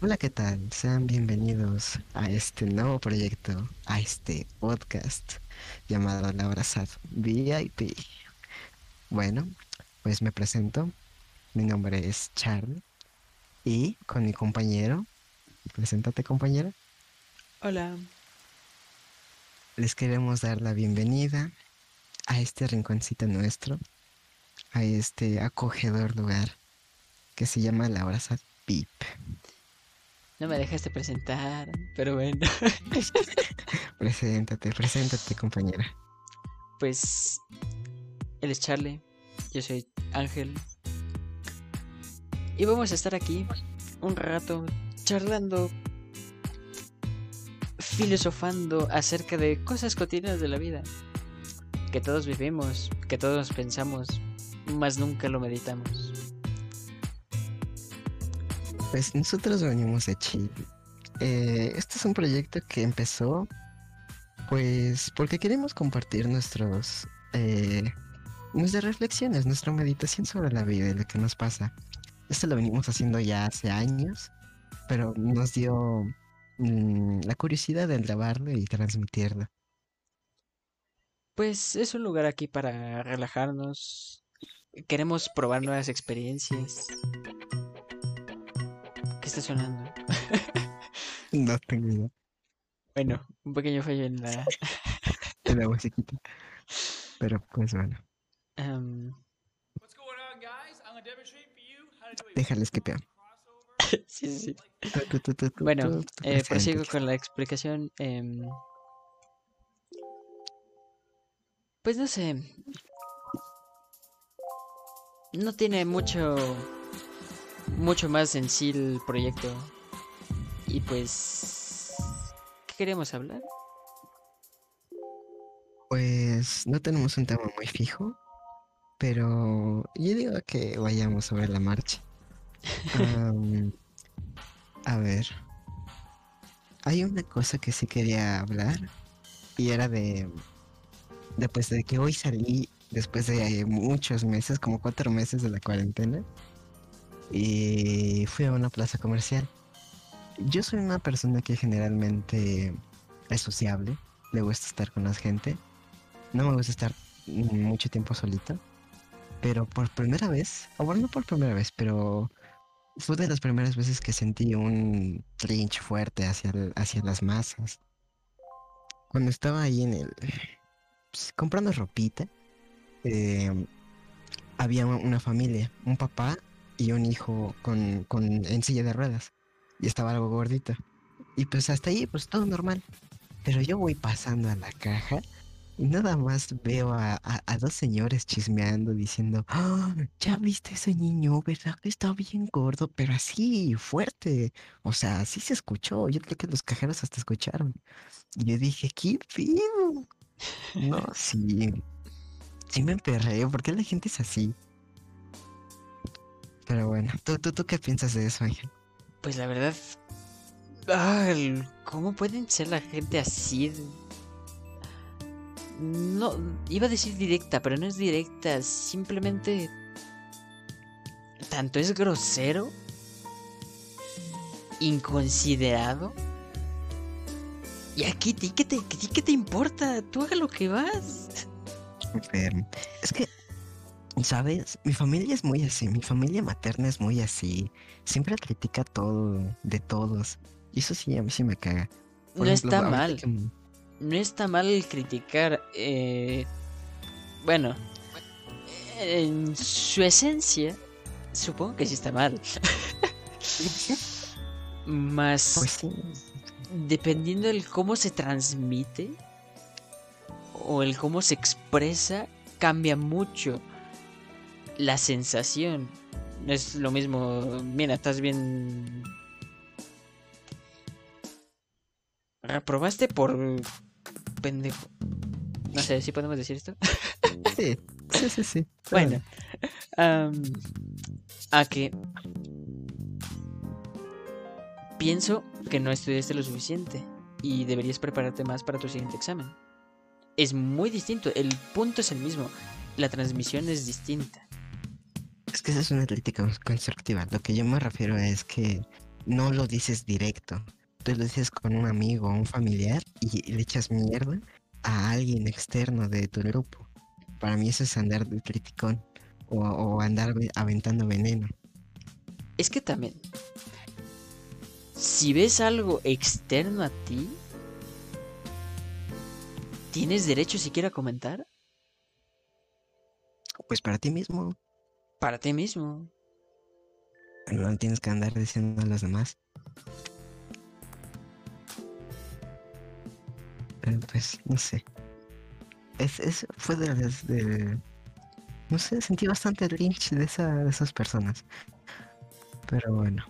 Hola, ¿qué tal? Sean bienvenidos a este nuevo proyecto, a este podcast llamado La Abrazad VIP. Bueno, pues me presento. Mi nombre es Charlie y con mi compañero, preséntate compañera, Hola. les queremos dar la bienvenida a este rinconcito nuestro, a este acogedor lugar que se llama La Abrazad VIP. No me dejaste presentar, pero bueno. Preséntate, preséntate compañera. Pues él es Charlie, yo soy Ángel. Y vamos a estar aquí un rato charlando, filosofando acerca de cosas cotidianas de la vida. Que todos vivimos, que todos pensamos, mas nunca lo meditamos. Pues nosotros venimos de Chile. Eh, este es un proyecto que empezó, pues, porque queremos compartir nuestros, eh, nuestras reflexiones, nuestra meditación sobre la vida y lo que nos pasa. Esto lo venimos haciendo ya hace años, pero nos dio mm, la curiosidad de grabarlo y transmitirlo. Pues es un lugar aquí para relajarnos. Queremos probar nuevas experiencias. ¿Qué está sonando? No tengo idea Bueno, un pequeño fallo en la... de la musiquita. Pero pues bueno, a déjales que peor. sí, sí, Bueno, eh, prosigo con la explicación. em, Pues no sé. No tiene mucho... Mucho más en sí el proyecto. Y pues... ¿Qué queremos hablar? Pues no tenemos un tema muy fijo, pero yo digo que vayamos sobre la marcha. A ver, hay una cosa que sí quería hablar y era de, de pues de que hoy salí después de muchos meses, como cuatro meses de la cuarentena, y fui a una plaza comercial. Yo soy una persona que generalmente es sociable, le gusta estar con la gente. No me gusta estar mucho tiempo solito. Pero por primera vez, o bueno, no por primera vez, pero fue de las primeras veces que sentí un trinch fuerte hacia, hacia las masas. Cuando estaba ahí en el... pues, comprando ropita, eh, había una familia, un papá y un hijo con, con, en silla de ruedas. Y estaba algo gordito. Y pues hasta ahí, pues todo normal. Pero yo voy pasando a la caja y nada más veo a, a- a dos señores chismeando diciendo, "Ah, ya viste ese niño, ¿verdad? Que está bien gordo, pero así, fuerte. O sea, así se escuchó. Yo creo que los cajeros hasta escucharon. Y yo dije, ¿qué pido? No, sí. Sí me emperré. ¿Por qué la gente es así? Pero bueno, ¿tú, tú, tú qué piensas de eso, Ángel? Pues la verdad... el- ¿Cómo pueden ser la gente así? No, iba a decir directa, pero no es directa. Simplemente... Tanto es grosero, inconsiderado. Y aquí, ¿ti qué te, qué te importa? Tú haga lo que vas. Es que, ¿sabes? Mi familia es muy así, mi familia materna es muy así. Siempre critica todo de todos. Y eso sí, a mí sí me caga. Por No ejemplo, está mal. que- No está mal criticar. eh, bueno, en su esencia, supongo que sí está mal. Más Pues sí. dependiendo del cómo se transmite o el cómo se expresa, cambia mucho la sensación. No es lo mismo, mira, estás bien... Reprobaste por pendejo. No sé si podemos decir esto. Sí, sí, sí, sí. Bueno, am, a que pienso que no estudiaste lo suficiente y deberías prepararte más para tu siguiente examen. Es muy distinto, el punto es el mismo, la transmisión es distinta. Es que esa es una crítica constructiva. Lo que yo me refiero es que no lo dices directo. Tú lo dices con un amigo o un familiar y le echas mierda a alguien externo de tu grupo. Para mí eso es andar de criticón o, o andar ve- aventando veneno. Es que también, si ves algo externo a ti, ¿tienes derecho siquiera a comentar? Pues para ti mismo, Para ti mismo. no tienes que andar diciendo a los demás. Eh, pues no sé. Es, es, fue de, las de- No sé, sentí bastante el lynch de, esa, de esas personas. Pero bueno.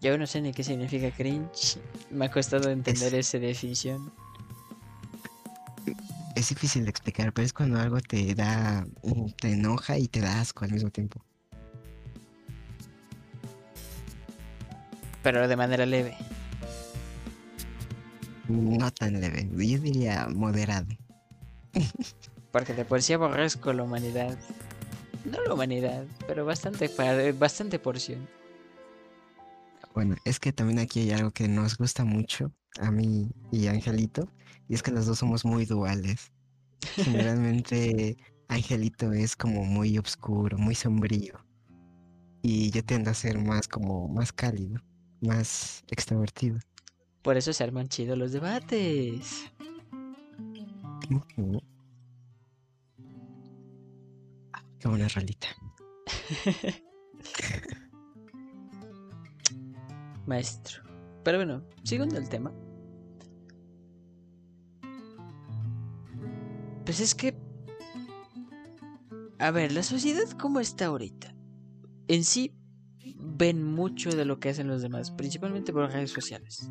Yo no sé ni qué significa cringe. Me ha costado entender esa definición. Es difícil de explicar, pero es cuando algo te da, te enoja y te da asco al mismo tiempo. Pero de manera leve. No tan leve, yo diría moderado. Porque de por sí aborrezco la humanidad. No la humanidad, pero bastante, bastante porción. Bueno, es que también aquí hay algo que nos gusta mucho a mí y a Angelito, y es que los dos somos muy duales. Generalmente Angelito es como muy oscuro, muy sombrío, y yo tiendo a ser más como más cálido, más extrovertido. Por eso se arman chidos los debates. Ujú. Ah, Qué buena rolita. Maestro. Pero bueno, siguiendo el tema. Pues es que... A ver, la sociedad cómo está ahorita. En sí, ven mucho de lo que hacen los demás, principalmente por redes sociales.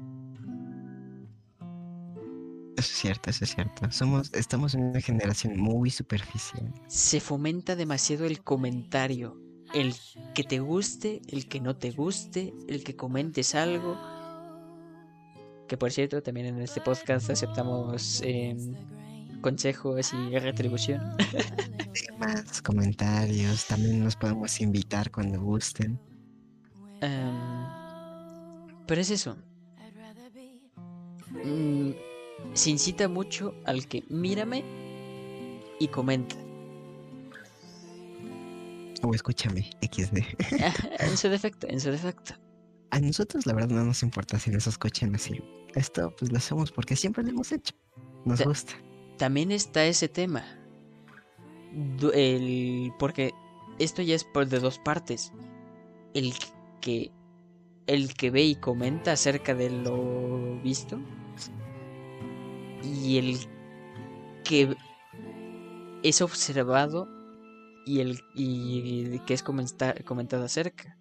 Eso es cierto, eso es cierto. Somos, estamos en una generación muy superficial. Se fomenta demasiado el comentario. El que te guste, el que no te guste, el que comentes algo. Que por cierto, también en este podcast aceptamos em, consejos y retribución. Más comentarios, también nos podemos invitar cuando gusten. Em, pero es eso. Mm, se incita mucho al que mírame y comenta. O escúchame, XD. en su defecto, en su defecto. A nosotros la verdad no nos importa si nos escuchan así. Esto pues lo hacemos porque siempre lo hemos hecho. Nos gusta. También está ese tema. Du- El, porque esto ya es por de dos partes. El que el que ve y comenta acerca de lo visto y el que es observado y el y que es comenta- comentado acerca.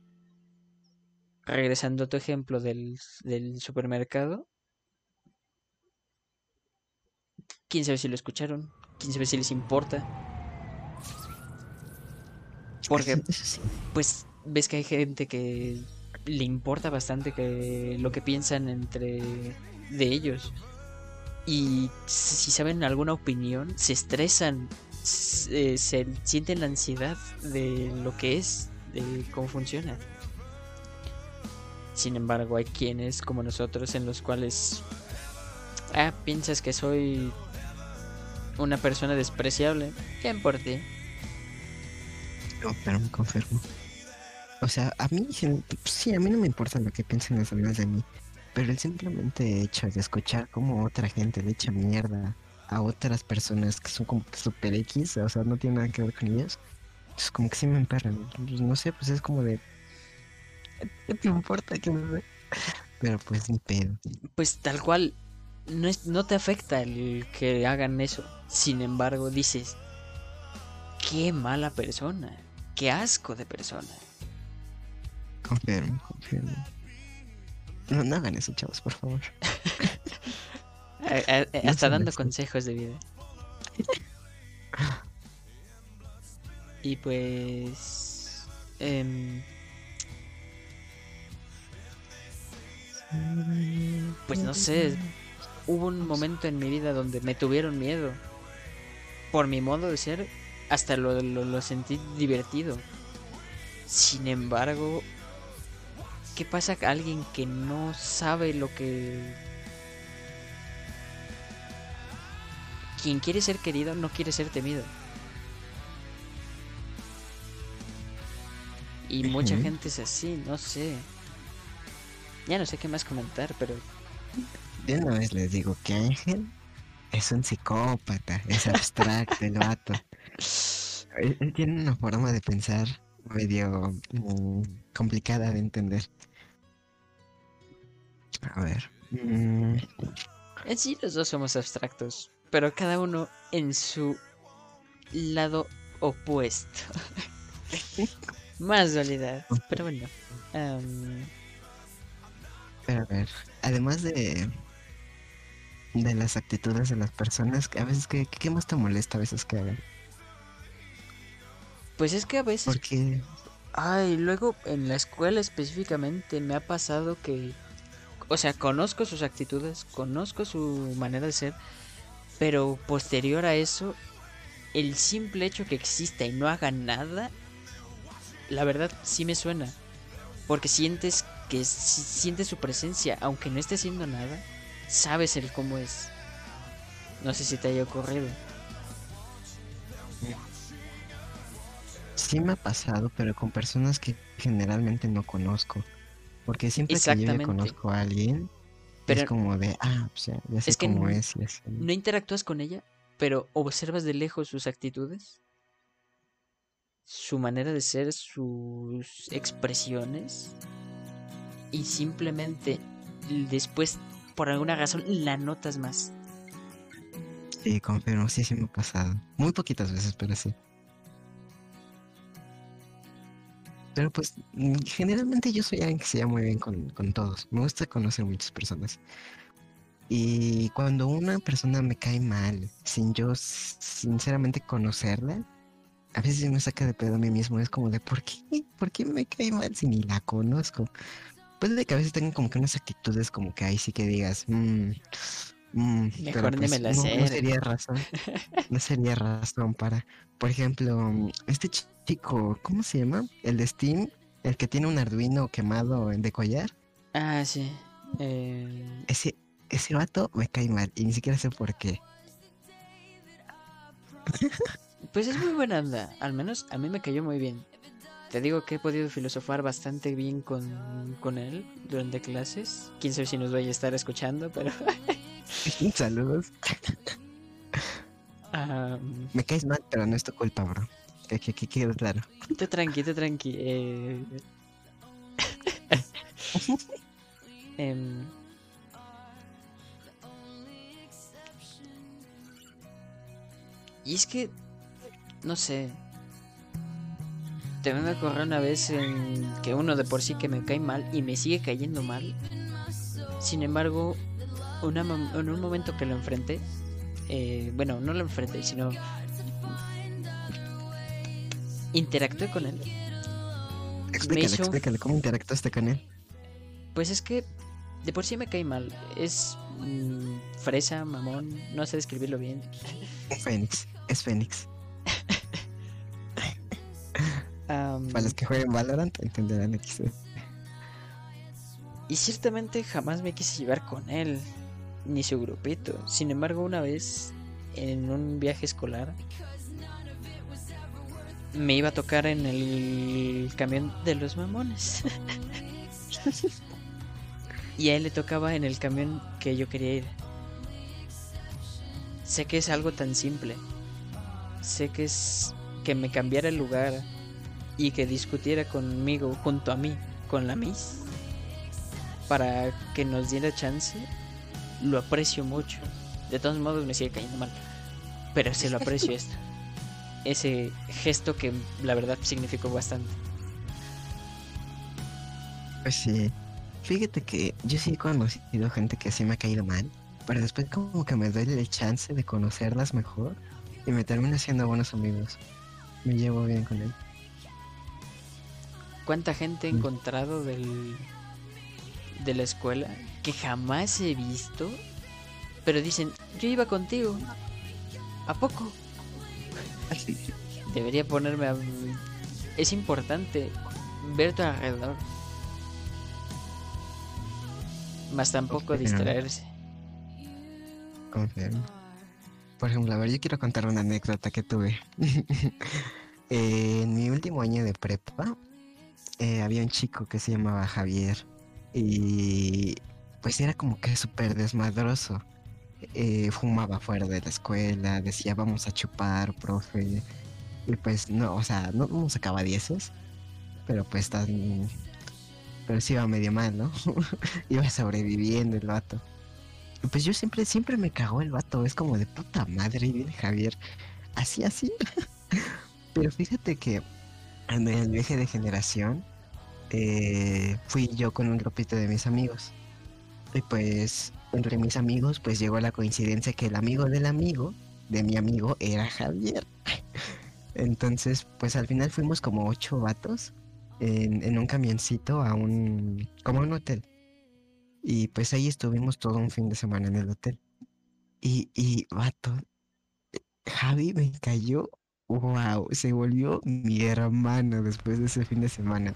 Regresando a tu ejemplo del, del supermercado, quién sabe si lo escucharon, quién sabe si les importa. Porque, pues, ves que hay gente que le importa bastante que lo que piensan entre de ellos. Y si saben alguna opinión, se estresan, se, sienten la ansiedad de lo que es, de cómo funciona. Sin embargo, hay quienes como nosotros en los cuales, ah, piensas que soy una persona despreciable, ¿quién por? No, pero me confirmo. O sea, a mí sí, a mí no me importa lo que piensen los demás de mí. Pero el simplemente hecho de escuchar cómo otra gente le echa mierda a otras personas que son como super X, o sea, no tiene nada que ver con ellos, es como que sí me emperran. Pues, no sé, pues es como de. ¿Qué te importa que me? Pero pues ni pedo. Pues tal cual, no, es, no te afecta el que hagan eso. Sin embargo, dices, qué mala persona, qué asco de persona. Confirmo, confirmo. No, no hagan eso, chavos, por favor. A- a- a- No hasta dando consejos de vida. Y pues... em, pues no sé, hubo un momento en mi vida donde me tuvieron miedo. Por mi modo de ser, hasta lo, lo, lo sentí divertido. Sin embargo, ¿Qué pasa a alguien que no sabe lo que... Quien quiere ser querido no quiere ser temido. Y mucha gente es así, no sé. Ya no sé qué más comentar, pero De una vez les digo que Ángel es un psicópata, es abstracto el vato. Él, él tiene una forma de pensar medio mm, complicada de entender. A ver. mm, en sí los dos somos abstractos, pero cada uno en su lado opuesto. Más dualidad, pero bueno. pero a ver, además de de las actitudes de las personas, a veces que qué más te molesta a veces que hagan, pues es que a veces porque Ay, luego en la escuela específicamente me ha pasado que, o sea, conozco sus actitudes, conozco su manera de ser, pero posterior a eso, el simple hecho que exista y no haga nada, la verdad sí me suena, porque sientes que si- sientes su presencia, aunque no esté haciendo nada, sabes el cómo es. No sé si te haya ocurrido. Sí me ha pasado, pero con personas que generalmente no conozco. Porque siempre que yo ya conozco a alguien, Pero es como de, ah, pues ya, ya sé es que cómo n- es y así. no interactúas con ella, pero observas de lejos sus actitudes, su manera de ser, sus expresiones, y simplemente después, por alguna razón, la notas más. Sí, confirmo, sí, sí me ha pasado. Muy poquitas veces, pero sí. Pero pues, mm, generalmente yo soy alguien que se lleva muy bien con, con todos. Me gusta conocer muchas personas. Y cuando una persona me cae mal, sin yo sinceramente conocerla, a veces me saca de pedo a mí mismo. Es como de, ¿por qué? ¿Por qué me cae mal si ni la conozco? Puede de que a veces tengan como que unas actitudes como que ahí sí que digas, "Mm, mm", Mejor la no, sé. no sería razón. No sería razón para, por ejemplo, este ch- chico, ¿cómo se llama? El de Steam, el que tiene un Arduino quemado de collar. Ah, sí. eh, Ese, ese vato me cae mal y ni siquiera sé por qué. pues es muy buena onda, al menos a mí me cayó muy bien. Te digo que he podido filosofar bastante bien con, con él durante clases. Quién sabe si nos vaya a estar escuchando, pero... Saludos. Me caes mal, pero no es tu culpa, bro. Que, que, que quede claro. Tú tranqui, tú tranqui. eh. Em, Y es que, no sé. También me ocurrió una vez en que uno de por sí que me cae mal y me sigue cayendo mal. Sin embargo, una en un momento que lo enfrenté, eh, bueno, no lo enfrenté, sino interactué con él. Explícale, hizo explícale cómo interactuaste con él. Pues es que de por sí me cae mal. Es mm, fresa, mamón, no sé describirlo bien. Fénix, es Fénix. Para los que jueguen Valorant entenderán X. Y ciertamente jamás me quise llevar con él, ni su grupito. Sin embargo, una vez, en un viaje escolar, me iba a tocar en el camión de los mamones. y a él le tocaba en el camión que yo quería ir. Sé que es algo tan simple. Sé que es que me cambiara el lugar y que discutiera conmigo junto a mí, con la Miss para que nos diera chance, lo aprecio mucho. De todos modos me sigue cayendo mal. Pero se lo aprecio esto. Ese gesto que la verdad significó bastante. Pues sí. Fíjate que yo sí he conocido gente que sí me ha caído mal, pero después como que me doy el chance de conocerlas mejor y me termino siendo buenos amigos. Me llevo bien con él. ¿Cuánta gente he Mm. encontrado del, de la escuela que jamás he visto? Pero dicen, yo iba contigo. ¿A poco? Debería ponerme a... Es importante ver tu alrededor. más tampoco distraerse. Confirmo. Por ejemplo, a ver, yo quiero contar una anécdota que tuve. Eh, en mi último año de prepa, eh, había un chico que se llamaba Javier. Y pues era como que súper desmadroso. Eh, fumaba fuera de la escuela, decía vamos a chupar, profe. Y pues no, o sea, no nos sacaba dieces, pero pues tan. Pero sí iba medio mal, ¿no? iba sobreviviendo el vato. Y Pues yo siempre, siempre me cagó el vato. Es como de puta madre, viene Javier. Así, así. Pero fíjate que en el viaje de generación eh, fui yo con un grupito de mis amigos. Y pues entre mis amigos pues llegó la coincidencia que el amigo del amigo de mi amigo era Javier. Entonces pues al final fuimos como ocho vatos en, en un camioncito a un... como un hotel. Y pues ahí estuvimos todo un fin de semana en el hotel. Y, y vato, Javi me cayó, wow, se volvió mi hermano después de ese fin de semana.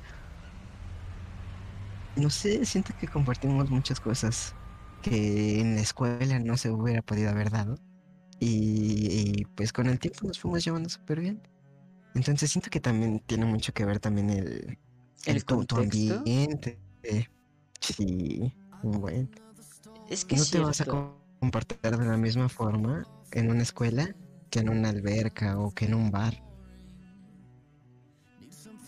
No sé, siento que compartimos muchas cosas que en la escuela no se hubiera podido haber dado. Y, y, pues con el tiempo nos fuimos llevando súper bien. Entonces siento que también tiene mucho que ver también el, ¿El tu, tu ambiente. Sí, bueno. Es que No te vas a cierto. co- comportar de la misma forma en una escuela que en una alberca o que en un bar.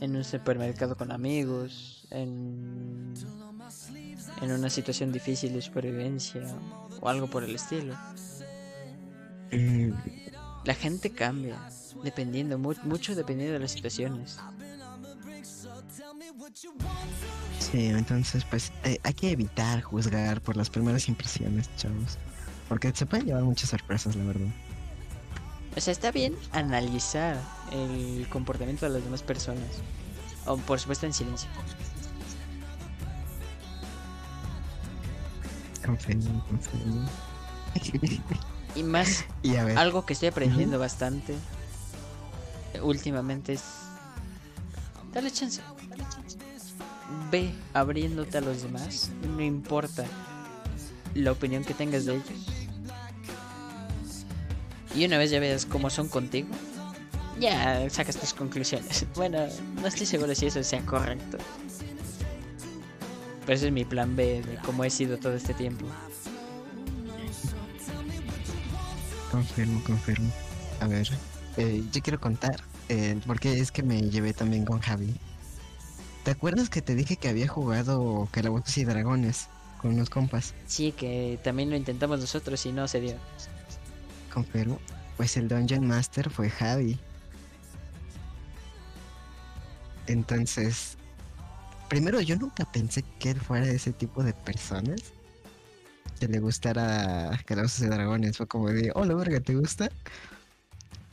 en un supermercado con amigos, en, en una situación difícil de supervivencia o algo por el estilo. Mm, La gente cambia, dependiendo, mu- mucho dependiendo de las situaciones. Sí, entonces pues eh, hay que evitar juzgar por las primeras impresiones, chavos. Porque se pueden llevar muchas sorpresas, la verdad. O sea, está bien analizar el comportamiento de las demás personas. O por supuesto en silencio. Confío, confío. Y más, y a ver, algo que estoy aprendiendo bastante eh, últimamente es... Dale chance. Ve abriéndote a los demás. No importa la opinión que tengas de ellos. Y una vez ya veas cómo son contigo, ya sacas tus conclusiones. Bueno, no estoy seguro si eso sea correcto. Pero ese es mi plan B de cómo he sido todo este tiempo. confirmo, confirmo. A ver, eh, yo quiero contar, eh, porque es que me llevé también con Javi. ¿Te acuerdas que te dije que había jugado Calabozos y Dragones con unos compas? Sí, que también lo intentamos nosotros y no se dio. Confirmo. Pues el Dungeon Master fue Javi. Entonces, primero yo nunca pensé que él fuera ese tipo de personas. Que le gustara Calabozos y Dragones. Fue como de, hola verga, ¿te gusta?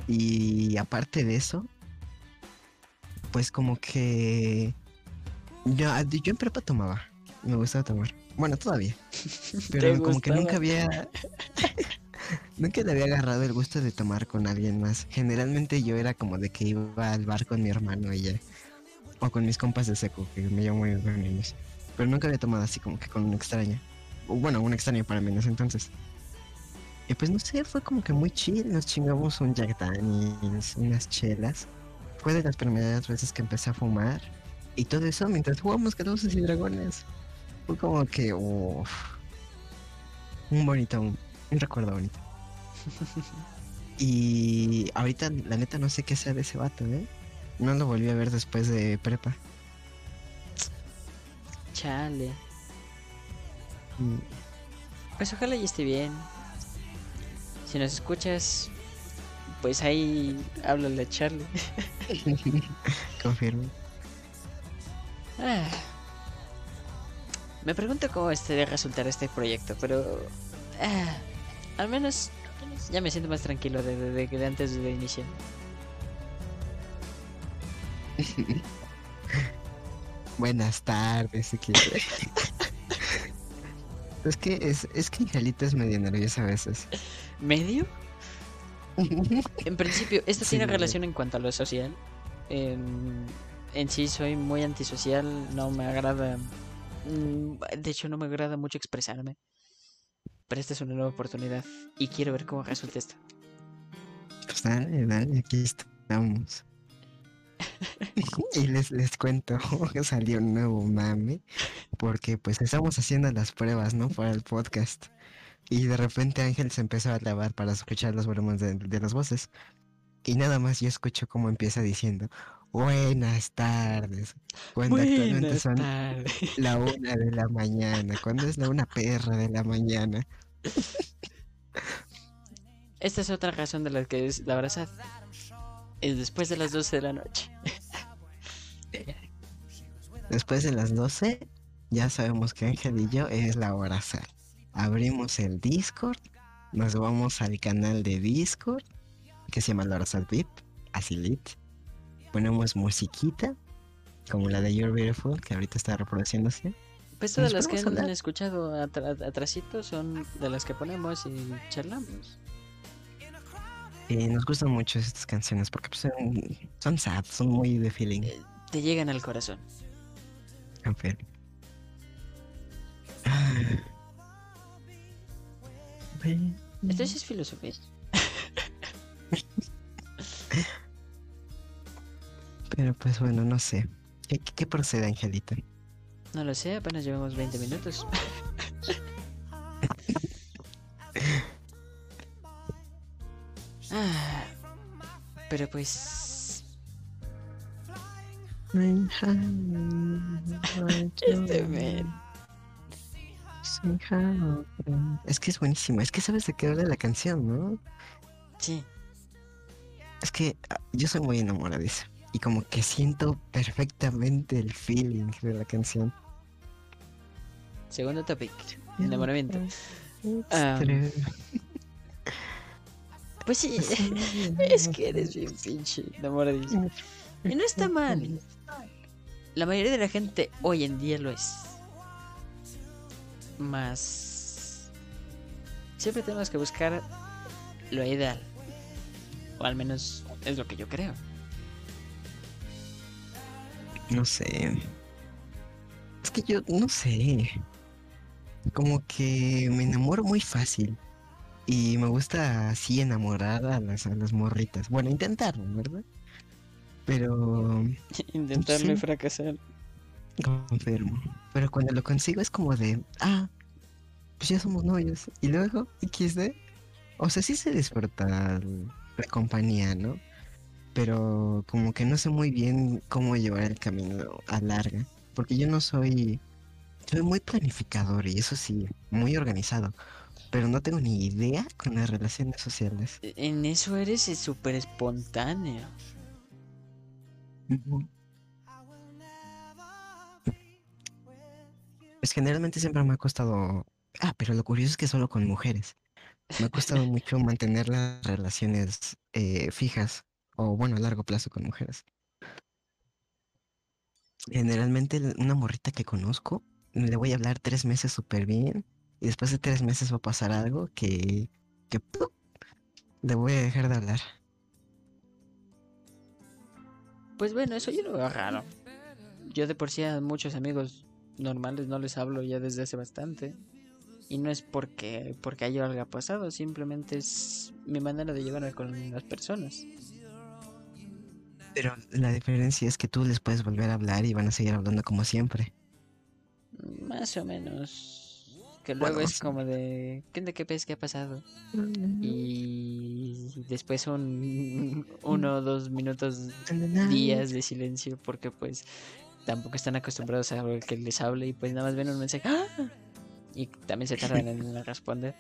Y aparte de eso, pues como que... Yo, yo en prepa tomaba. Me gustaba tomar. Bueno, todavía. Pero como que nunca había... Nunca le había agarrado el gusto de tomar con alguien más. Generalmente yo era como de que iba al bar con mi hermano y ya. O con mis compas de seco, que me llevo muy bien. Pero nunca había tomado así como que con una extraña. O bueno, un extraño para mí en ese entonces. Y pues no sé, fue como que muy chill. Nos chingamos un Jack Daniels, unas chelas. Fue de las primeras veces que empecé a fumar. Y todo eso mientras jugamos Calabozos y Dragones. Fue como que, uff. Un bonito, un, un recuerdo bonito. y ahorita, la neta, no sé qué sea de ese vato, ¿eh? No lo volví a ver después de prepa. Chale. Mm, Pues ojalá y esté bien. Si nos escuchas, pues ahí háblale a Charlie. Confirmo. Ah. Me pregunto cómo este de resultar este proyecto, pero ah, al menos ya me siento más tranquilo de, de- de- de antes de iniciar. Buenas tardes, es que es, es que Angelita es medio nerviosa a veces. ¿Medio? En principio, esto Sí, tiene la relación en cuanto a lo social. En, en sí soy muy antisocial, no me agrada Mm, De hecho, no me agrada mucho expresarme. Pero esta es una nueva oportunidad y quiero ver cómo resulta esto. Pues dale, dale, aquí estamos. Y les, les cuento, salió un nuevo mame, porque pues estamos haciendo las pruebas, ¿no? Para el podcast. Y de repente Ángel se empezó a grabar para escuchar los volumen de, de las voces. Y nada más yo escucho cómo empieza diciendo, buenas tardes. Cuando actualmente son tardes. la una de la mañana, cuando es la una perra de la mañana. Esta es otra razón de la que es la verdad. Es después de las 12 de la noche. Después de las 12, ya sabemos que Ángel y yo es la hora sal. Abrimos el Discord, nos vamos al canal de Discord, que se llama La Hora Sal VIP, así lit. Ponemos musiquita, como la de You're Beautiful, que ahorita está reproduciéndose. Pues todas las que han escuchado atra- atrasito son de las que ponemos y charlamos. Y nos gustan mucho estas canciones porque pues, son, son sad, son muy de feeling. Eh, Te llegan al corazón. Ve- Esto sí es filosofía. Pero pues bueno, no sé. ¿Qué, qué- qué procede, Angelita? No lo sé, apenas llevamos 20 minutos. Pero pues... Este men. Es que es buenísimo. Es que sabes de qué habla la canción, ¿no? Sí, Es que ah, yo soy muy enamoradiza. Y como que siento perfectamente el feeling de la canción. segundo topic. Enamoramiento. Ah. Pues sí, es que eres bien pinche enamoradizo. Y no está mal. La mayoría de la gente hoy en día lo es. Más... Siempre tenemos que buscar lo ideal. O al menos es lo que yo creo. No sé. Es que yo no sé. Como que me enamoro muy fácil. Y me gusta así enamorar a las, a las morritas. Bueno, intentarlo, ¿verdad? Pero Intentarlo y Sí. fracasar. confirmo. Pero cuando lo consigo es como de, ah, pues ya somos novios. Y luego, XD. O sea, sí se disfruta la compañía, ¿no? Pero como que no sé muy bien cómo llevar el camino a larga. Porque yo no soy. Soy muy planificador y eso sí, muy organizado. Pero no tengo ni idea con las relaciones sociales. En eso eres súper espontáneo. Pues generalmente siempre me ha costado. Ah, pero lo curioso es que solo con mujeres. Me ha costado mucho mantener las relaciones eh, fijas o, bueno, a largo plazo con mujeres. Generalmente una morrita que conozco, le voy a hablar tres meses súper bien y después de tres meses va a pasar algo que, que ¡pup! le voy a dejar de hablar. Pues bueno, eso yo lo veo raro. Yo de por sí a muchos amigos normales no les hablo ya desde hace bastante. Y no es porque, porque haya algo pasado, simplemente es mi manera de llevarme con las personas. Pero la diferencia es que tú les puedes volver a hablar y van a seguir hablando como siempre. Más o menos. Que luego Bueno, es como de... ¿Qué de qué pez qué ha pasado? Y después un uno o dos minutos, días de silencio, porque pues tampoco están acostumbrados a que les hable y pues nada más ven un mensaje. ¡Ah! Y también se tardan en responder.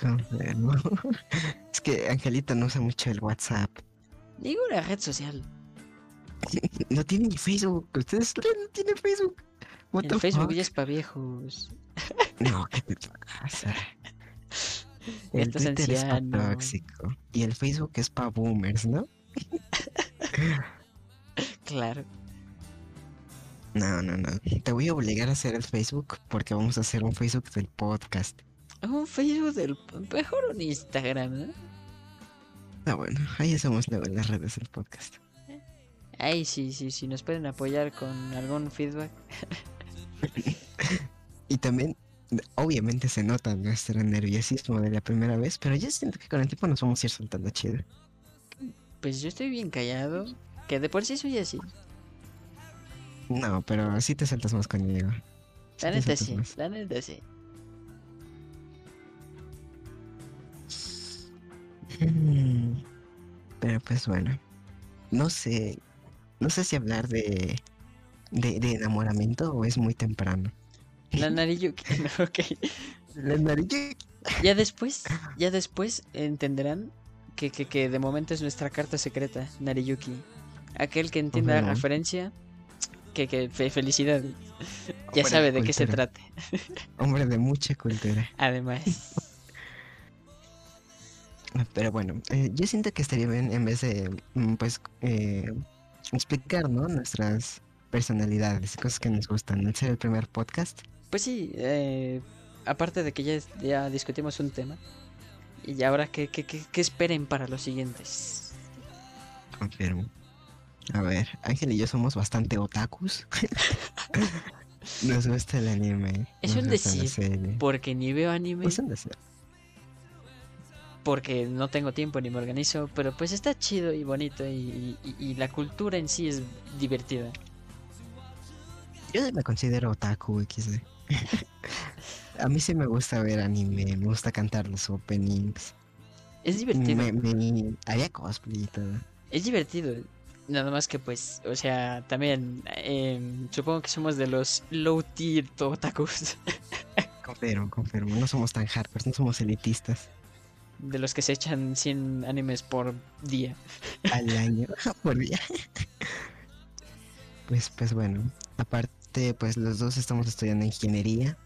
Es que Angelita no usa mucho el WhatsApp. Digo una red social. No tiene ni Facebook. ¿Ustedes no tiene Facebook? What El Facebook fuck? ya es para viejos. No, ¿qué te pasa? El Estás Twitter es anciano. tóxico. Y el Facebook es para boomers, ¿no? Claro. No, no, no. Te voy a obligar a hacer el Facebook porque vamos a hacer un Facebook del podcast. Un Facebook del... Mejor un Instagram, ¿no? Ah, bueno, ahí hacemos luego las redes del podcast. Ay, sí, sí, sí, nos pueden apoyar con algún feedback. y también, obviamente se nota nuestro nerviosismo de la primera vez, pero yo siento que con el tiempo nos vamos a ir soltando chido. Pues yo estoy bien callado. Que de por sí soy así. No, pero sí te saltas más conmigo. Sí La neta sí, más. la neta sí. Pero pues bueno, no sé, no sé si hablar de, de, de enamoramiento o es muy temprano. La Nariyuki. no, ok. La nariz- Ya después, ya después entenderán que, que, que de momento es nuestra carta secreta, Nariyuki. Aquel que entienda la referencia, que, que fe- felicidad. Ya sabe de qué se trate. Hombre de mucha cultura. Además, Pero bueno, eh, yo siento que estaría bien en vez de, mm, pues, eh, explicar, ¿no? Nuestras personalidades, cosas que nos gustan. Al ser el primer podcast, pues sí, eh, aparte de que ya, ya discutimos un tema, y ahora que, que, que, que esperen para los siguientes. confirmo. A ver, Ángel y yo somos bastante otakus. nos gusta el anime. Es un decir. Porque ni veo anime, Es un decir. porque no tengo tiempo ni me organizo, pero pues está chido y bonito y, y- y la cultura en sí es divertida. Yo me considero otaku XD. A mí sí me gusta ver anime, me gusta cantar los openings. Es divertido. Me, me haría cosplay y todo. Es divertido. Nada más que pues, o sea, también em, supongo que somos de los low tier otakus. Confirmo, confirmo. No somos tan hardcore, no somos elitistas De los que se echan 100 animes por día. al año por día. Pues, pues bueno, aparte, pues los dos estamos estudiando ingeniería.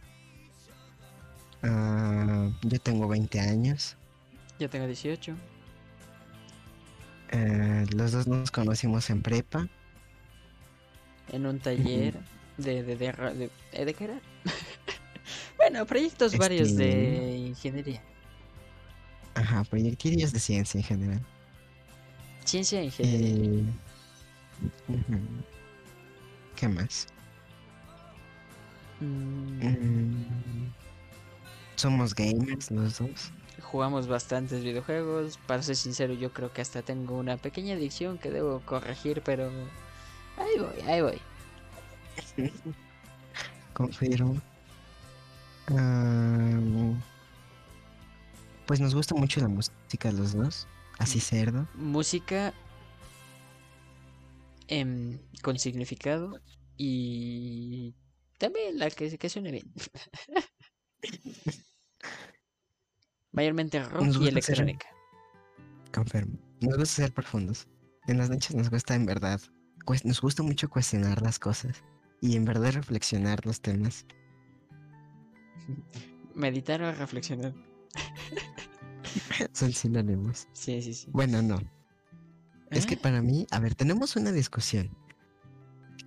Ah, yo tengo 20 años. Yo tengo 18. Eh, los dos nos conocimos en prepa. En un taller de... ¿De, de, eh, ¿de qué era? bueno, proyectos varios de Este- ingeniería. Ajá, proyectillos de ciencia en general. Ciencia e ingeniería. Eh. ¿Qué más? Mm, somos gamers los dos. Jugamos bastantes videojuegos. Para ser sincero, yo creo que hasta tengo una pequeña adicción que debo corregir, pero ahí voy, ahí voy. Confirmo. Ah, pues nos gusta mucho la música los dos. Así cerdo. Música em, con significado y también la que, que suene bien. Mayormente rock y gusta ser- electrónica. Confirmo. Nos gusta ser profundos. En las noches nos gusta en verdad. nos gusta mucho cuestionar las cosas. Y en verdad reflexionar los temas. Meditar o reflexionar. Son sinónimos. Sí, sí, sí. Bueno, no. Es que Ah, para mí, a ver, tenemos una discusión.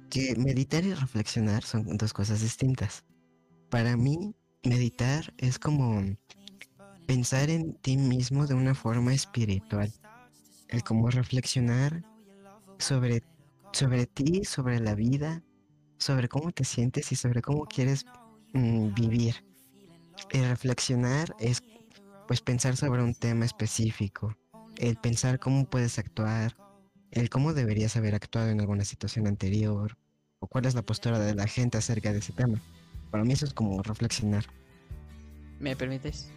Que meditar y reflexionar son dos cosas distintas. Para mí, meditar es como pensar en ti mismo de una forma espiritual. El como reflexionar sobre, sobre ti, sobre la vida, sobre cómo te sientes y sobre cómo quieres mm, vivir. El reflexionar es pues pensar sobre un tema específico el pensar cómo puedes actuar, el cómo deberías haber actuado en alguna situación anterior, o cuál es la postura de la gente acerca de ese tema. Para mí eso es como reflexionar, ¿Me permites?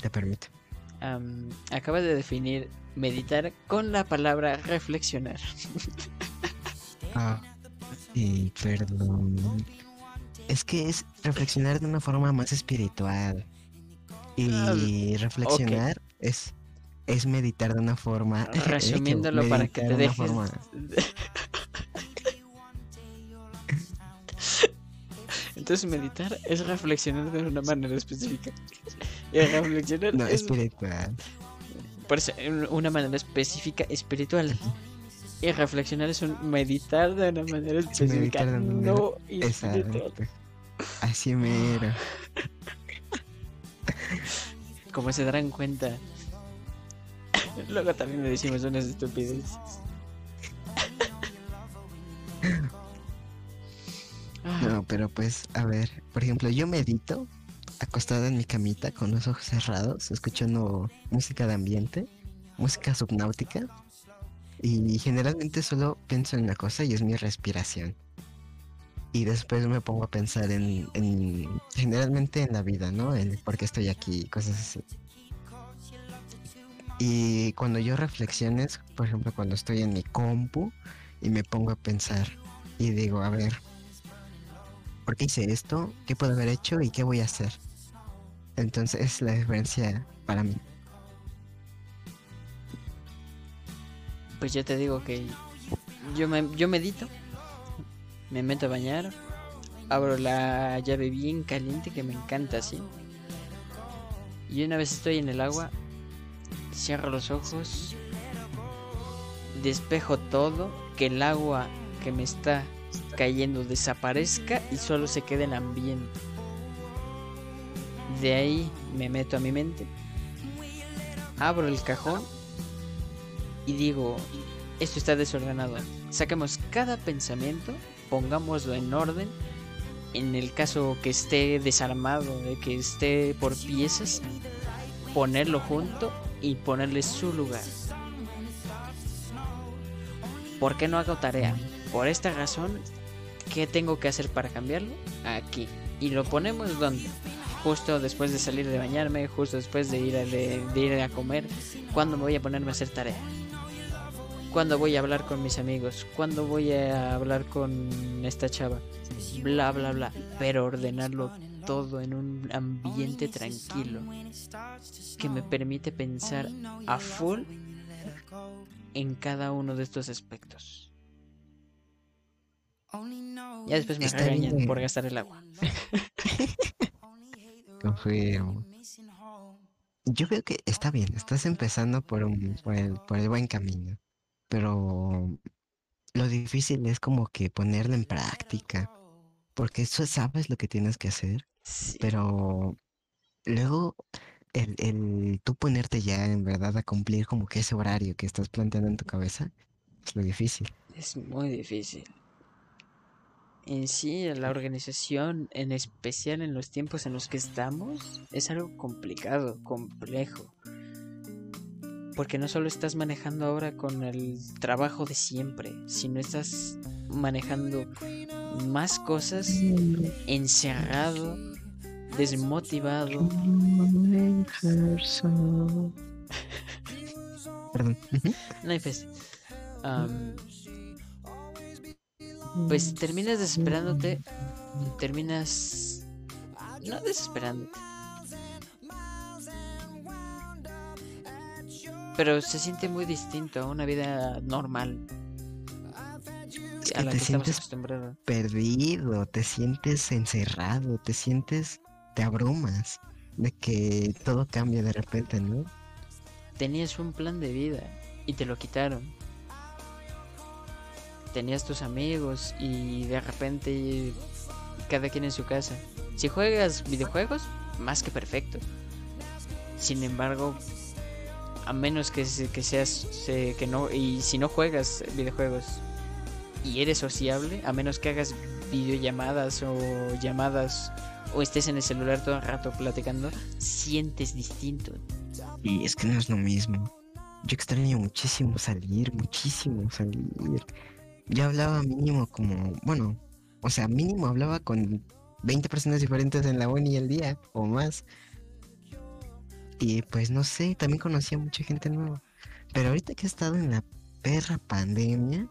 te permite. Am, acabas de definir meditar con la palabra reflexionar. Ah, sí, perdón. Es que es reflexionar de una forma más espiritual. Y reflexionar es, es meditar de una forma... Resumiéndolo para que te de una dejes. forma- Entonces meditar es reflexionar de una manera específica. Y reflexionar No, es espiritual. por eso, una manera específica espiritual. Y reflexionar es un meditar de una manera específica, de una manera- no espiritual. Exacto. Así mero. Como se darán cuenta. Luego también le decimos unas estupideces. No, pero pues, a ver, por ejemplo, yo medito acostada en mi camita con los ojos cerrados, escuchando música de ambiente, música subnáutica, y generalmente solo pienso en una cosa y es mi respiración. Y después me pongo a pensar en, en generalmente en la vida, ¿no? En por qué estoy aquí, cosas así. Y cuando yo reflexiones, por ejemplo, cuando estoy en mi compu y me pongo a pensar y digo, a ver, ¿por qué hice esto? ¿Qué puedo haber hecho y qué voy a hacer? Entonces es la diferencia para mí. Pues yo te digo que yo, me, yo medito, me meto a bañar, abro la llave bien caliente que me encanta así. Y una vez estoy en el agua, cierro los ojos, despejo todo, que el agua que me está cayendo desaparezca y solo se quede en ambiente. De ahí me meto a mi mente, abro el cajón y digo, esto está desordenado. Saquemos cada pensamiento, pongámoslo en orden. En el caso que esté desarmado, de que esté por piezas, ponerlo junto y ponerle su lugar. ¿Por qué no hago tarea? Por esta razón, ¿qué tengo que hacer para cambiarlo? Aquí. Y lo ponemos donde? Justo después de salir de bañarme, justo después de ir a, de, a comer, ¿cuándo me voy a ponerme a hacer tarea? ¿Cuándo voy a hablar con mis amigos? ¿Cuándo voy a hablar con esta chava? Bla, bla, bla. Pero ordenarlo todo en un ambiente tranquilo que me permite pensar a full en cada uno de estos aspectos. Ya después me bien. por gastar el agua. Confío. Yo creo que está bien, estás empezando por, un, por, el, por el buen camino, pero lo difícil es como que ponerlo en práctica, porque eso sabes lo que tienes que hacer, Sí, pero luego el, el tú ponerte ya en verdad a cumplir como que ese horario que estás planteando en tu cabeza es lo difícil. es muy difícil. En sí, la organización, en especial en los tiempos en los que estamos, es algo complicado, complejo. Porque no solo estás manejando ahora con el trabajo de siempre, sino estás manejando más cosas encerrado, desmotivado. Perdón. No hay. Am, pues terminas desesperándote, terminas no desesperándote. Pero se siente muy distinto a una vida normal. A la te que sientes acostumbrados. perdido, te sientes encerrado, te sientes, te abrumas de que todo cambia de repente, ¿no? Tenías un plan de vida y te lo quitaron. Tenías tus amigos y de repente cada quien en su casa. Si juegas videojuegos, más que perfecto. Sin embargo, a menos que, que seas se- que no y si no juegas videojuegos y eres sociable, a menos que hagas videollamadas o llamadas o estés en el celular todo el rato platicando, sientes distinto. Y es que no es lo mismo. Yo extraño muchísimo salir, muchísimo salir. Yo hablaba mínimo como, bueno, o sea, mínimo hablaba con 20 personas diferentes en la uni el día o más. Y pues no sé, también conocí a mucha gente nueva. Pero ahorita que he estado en la perra pandemia,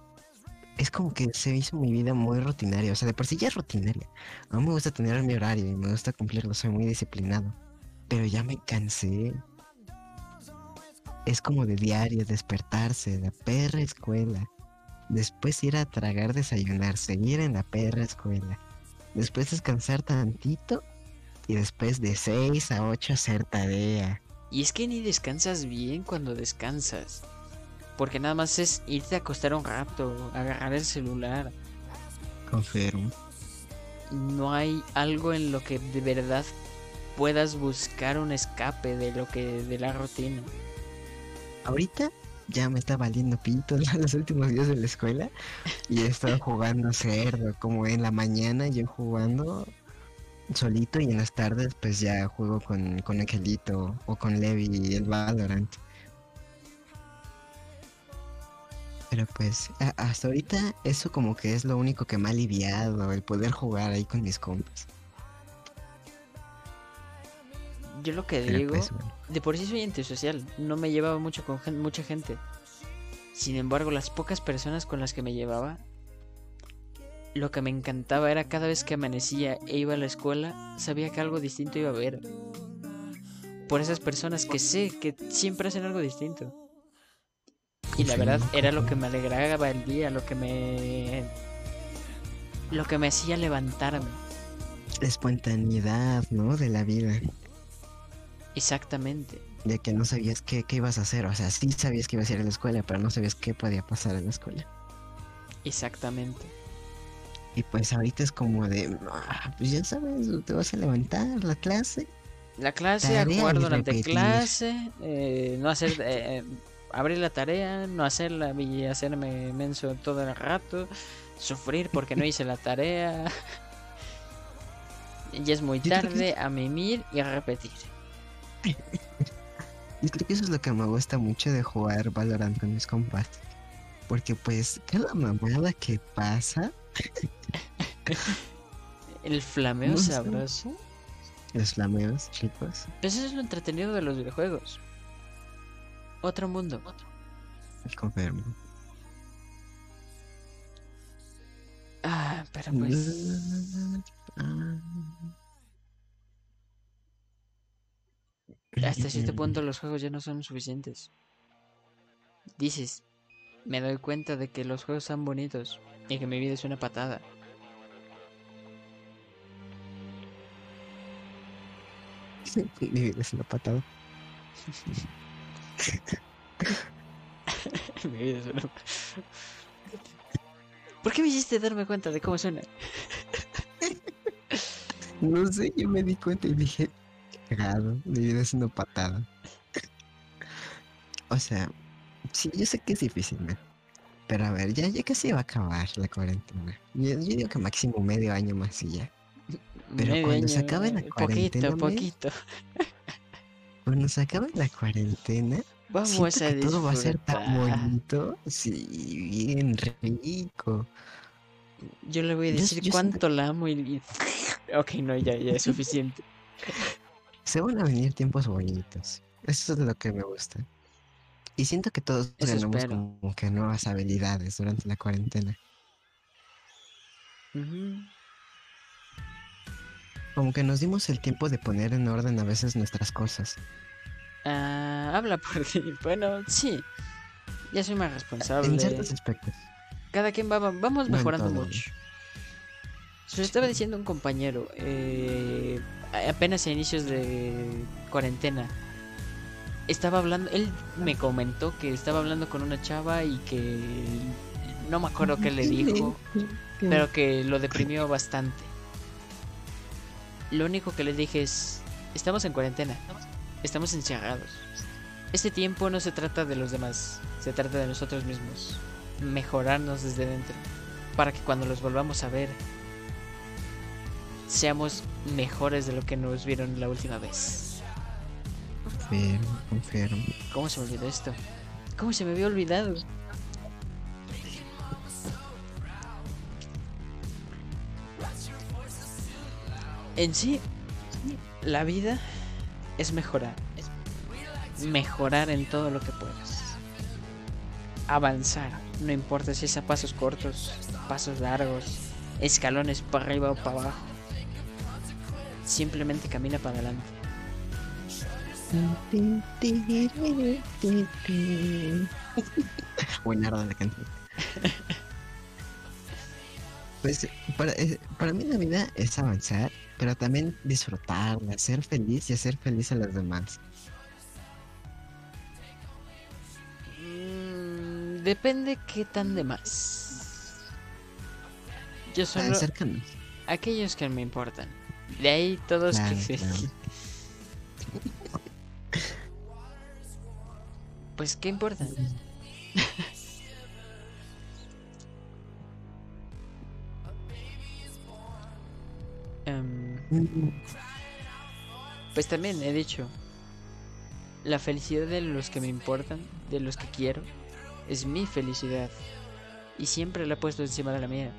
es como que se hizo mi vida muy rutinaria. O sea, de por sí ya es rutinaria. A mí me gusta tener mi horario y me gusta cumplirlo, soy muy disciplinado. Pero ya me cansé. Es como de diario despertarse, la perra escuela. Después ir a tragar, desayunar, seguir en la perra escuela. Después descansar tantito y después de 6 a 8 hacer tarea. Y es que ni descansas bien cuando descansas. Porque nada más es irte a acostar un rato, agarrar el celular. Confirmo. No hay algo en lo que de verdad puedas buscar un escape de lo que de la rutina. Ahorita ya me está valiendo pito los últimos días de la escuela y he estado jugando cerdo, como en la mañana yo jugando solito y en las tardes pues ya juego con, con Angelito o con Levi el Valorant. Pero pues hasta ahorita eso como que es lo único que me ha aliviado, el poder jugar ahí con mis compas. Yo lo que Pero digo, pues bueno. de por sí soy antisocial, no me llevaba mucho con gen- mucha gente. Sin embargo, las pocas personas con las que me llevaba, lo que me encantaba era cada vez que amanecía e iba a la escuela, sabía que algo distinto iba a haber. Por esas personas que sé que siempre hacen algo distinto. Y la verdad era lo que me alegraba el día, lo que me... Lo que me hacía levantarme. La espontaneidad, ¿no? De la vida. Exactamente. De que no sabías qué, qué ibas a hacer. O sea, sí sabías que ibas a ir a la escuela, pero no sabías qué podía pasar en la escuela. Exactamente. Y pues ahorita es como de, "Ah, pues ya sabes, te vas a levantar la clase. La clase, a jugar durante repetir. clase, eh, no hacer, eh, eh, abrir la tarea, no hacerla y hacerme menso todo el rato, sufrir porque no hice la tarea. Ya es muy Yo tarde a mimir y a repetir. Y creo que eso es lo que me gusta mucho de jugar Valorant con mis compas. Porque pues cada mamada que pasa, El flameo No sé. sabroso. los flameos, chicos, Pues eso es lo entretenido de los videojuegos. Otro mundo. confirmo. Ah, pero pues. Ah. Hasta cierto punto los juegos ya no son suficientes. Dices, me doy cuenta de que los juegos son bonitos y que mi vida es una patada. Mi vida es una patada. mi vida es una... ¿Por qué me hiciste darme cuenta de cómo suena? No sé, yo me di cuenta y dije, cagado, mi vida es una patada. O sea, sí, yo sé que es difícil, man. Pero a ver, ya, ya casi va a acabar la cuarentena. Yo, yo digo que máximo medio año más y ya. Pero Medio cuando se año, acabe la eh, cuarentena, Poquito, men, poquito. Cuando se acabe la cuarentena, Vamos a que todo va a ser tan bonito. Sí, bien rico. Yo le voy a decir yo cuánto la amo y... Ok, no, ya, ya es suficiente. Se van a venir tiempos bonitos. Eso es lo que me gusta. Y siento que todos Eso ganamos espero. como que nuevas habilidades durante la cuarentena. Ujú. Como que nos dimos el tiempo de poner en orden a veces nuestras cosas. Ah, habla por ti. Bueno, sí. Ya soy más responsable. En ciertos aspectos. Cada quien va, vamos mejorando mucho. Se lo estaba diciendo un compañero, eh, apenas a inicios de cuarentena. Estaba hablando, él me comentó que estaba hablando con una chava y que no me acuerdo qué le dijo, pero que lo deprimió bastante. Lo único que le dije es, estamos en cuarentena, estamos encerrados. Este tiempo no se trata de los demás, se trata de nosotros mismos. Mejorarnos desde dentro, para que cuando los volvamos a ver, seamos mejores de lo que nos vieron la última vez. Confirmo, confirmo. ¿Cómo se me olvidó esto? ¿Cómo se me había olvidado? En sí, la vida es mejorar. Mejorar en todo lo que puedas. Avanzar, no importa si es a pasos cortos, pasos largos, escalones para arriba o para abajo. Simplemente camina para adelante. La canción. Pues para, eh, para mí la vida es avanzar, pero también disfrutarla, ser feliz y hacer feliz a los demás. Mm, depende qué tan de más. Yo solo cercanos. aquellos que me importan. De ahí todos Claro, que claro. Pues qué importa. Mm, pues también he dicho, la felicidad de los que me importan, de los que quiero, es mi felicidad. Y siempre la he puesto encima de la mía.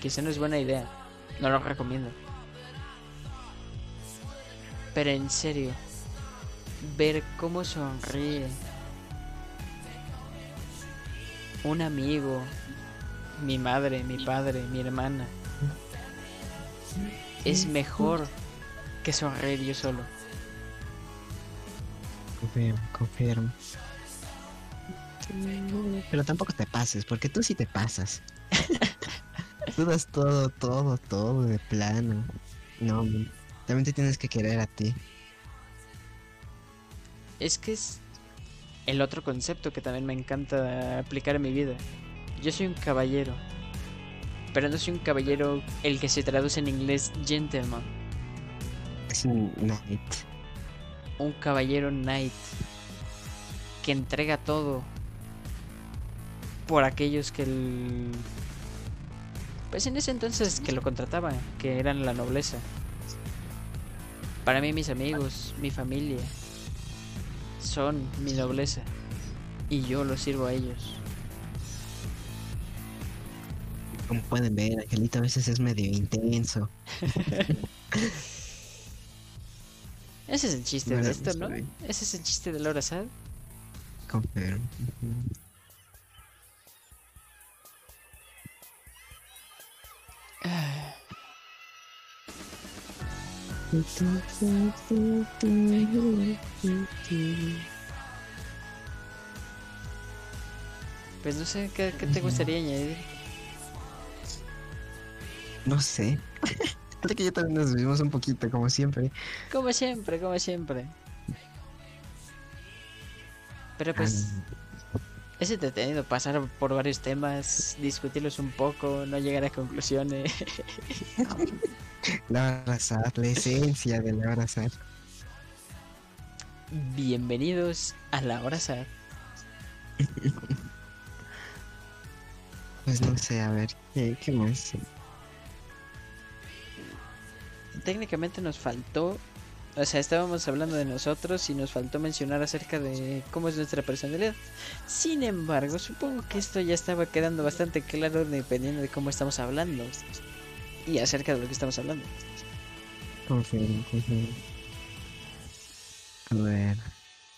Que eso no es buena idea. No lo recomiendo. Pero en serio, ver cómo sonríe un amigo, mi madre, mi padre, mi hermana, es mejor que sonreír yo solo. Confirmo, confirmo. Pero tampoco te pases, porque tú sí te pasas. tú das todo, todo, todo de plano. No, también te tienes que querer a ti. Es que es el otro concepto que también me encanta aplicar en mi vida. Yo soy un caballero. Pero no soy un caballero el que se traduce en inglés gentleman. Es un night. Un caballero knight. Que entrega todo. Por aquellos que el... Pues en ese entonces que lo contrataban. Que eran la nobleza. Para mí mis amigos, mi familia. Son mi nobleza. Y yo los sirvo a ellos. Como pueden ver, Angelito a veces es medio intenso. Ese es el chiste Bueno, de esto, ¿no? bien. Ese es el chiste de Laura Sad. Confirmo. Pues no sé, ¿qué, qué te gustaría añadir? No sé. Creo que ya también nos vimos un poquito, como siempre. Como siempre, como siempre. Pero pues Ah, es entretenido pasar por varios temas, discutirlos un poco, no llegar a conclusiones. La abrazar, la esencia de la abrazar. Bienvenidos a la sad. Pues no sé, a ver, ¿qué, qué más? Técnicamente nos faltó, o sea, estábamos hablando de nosotros y nos faltó mencionar acerca de cómo es nuestra personalidad. Sin embargo, supongo que esto ya estaba quedando bastante claro dependiendo de cómo estamos hablando y acerca de lo que estamos hablando. Confirmo, confirmo. A ver,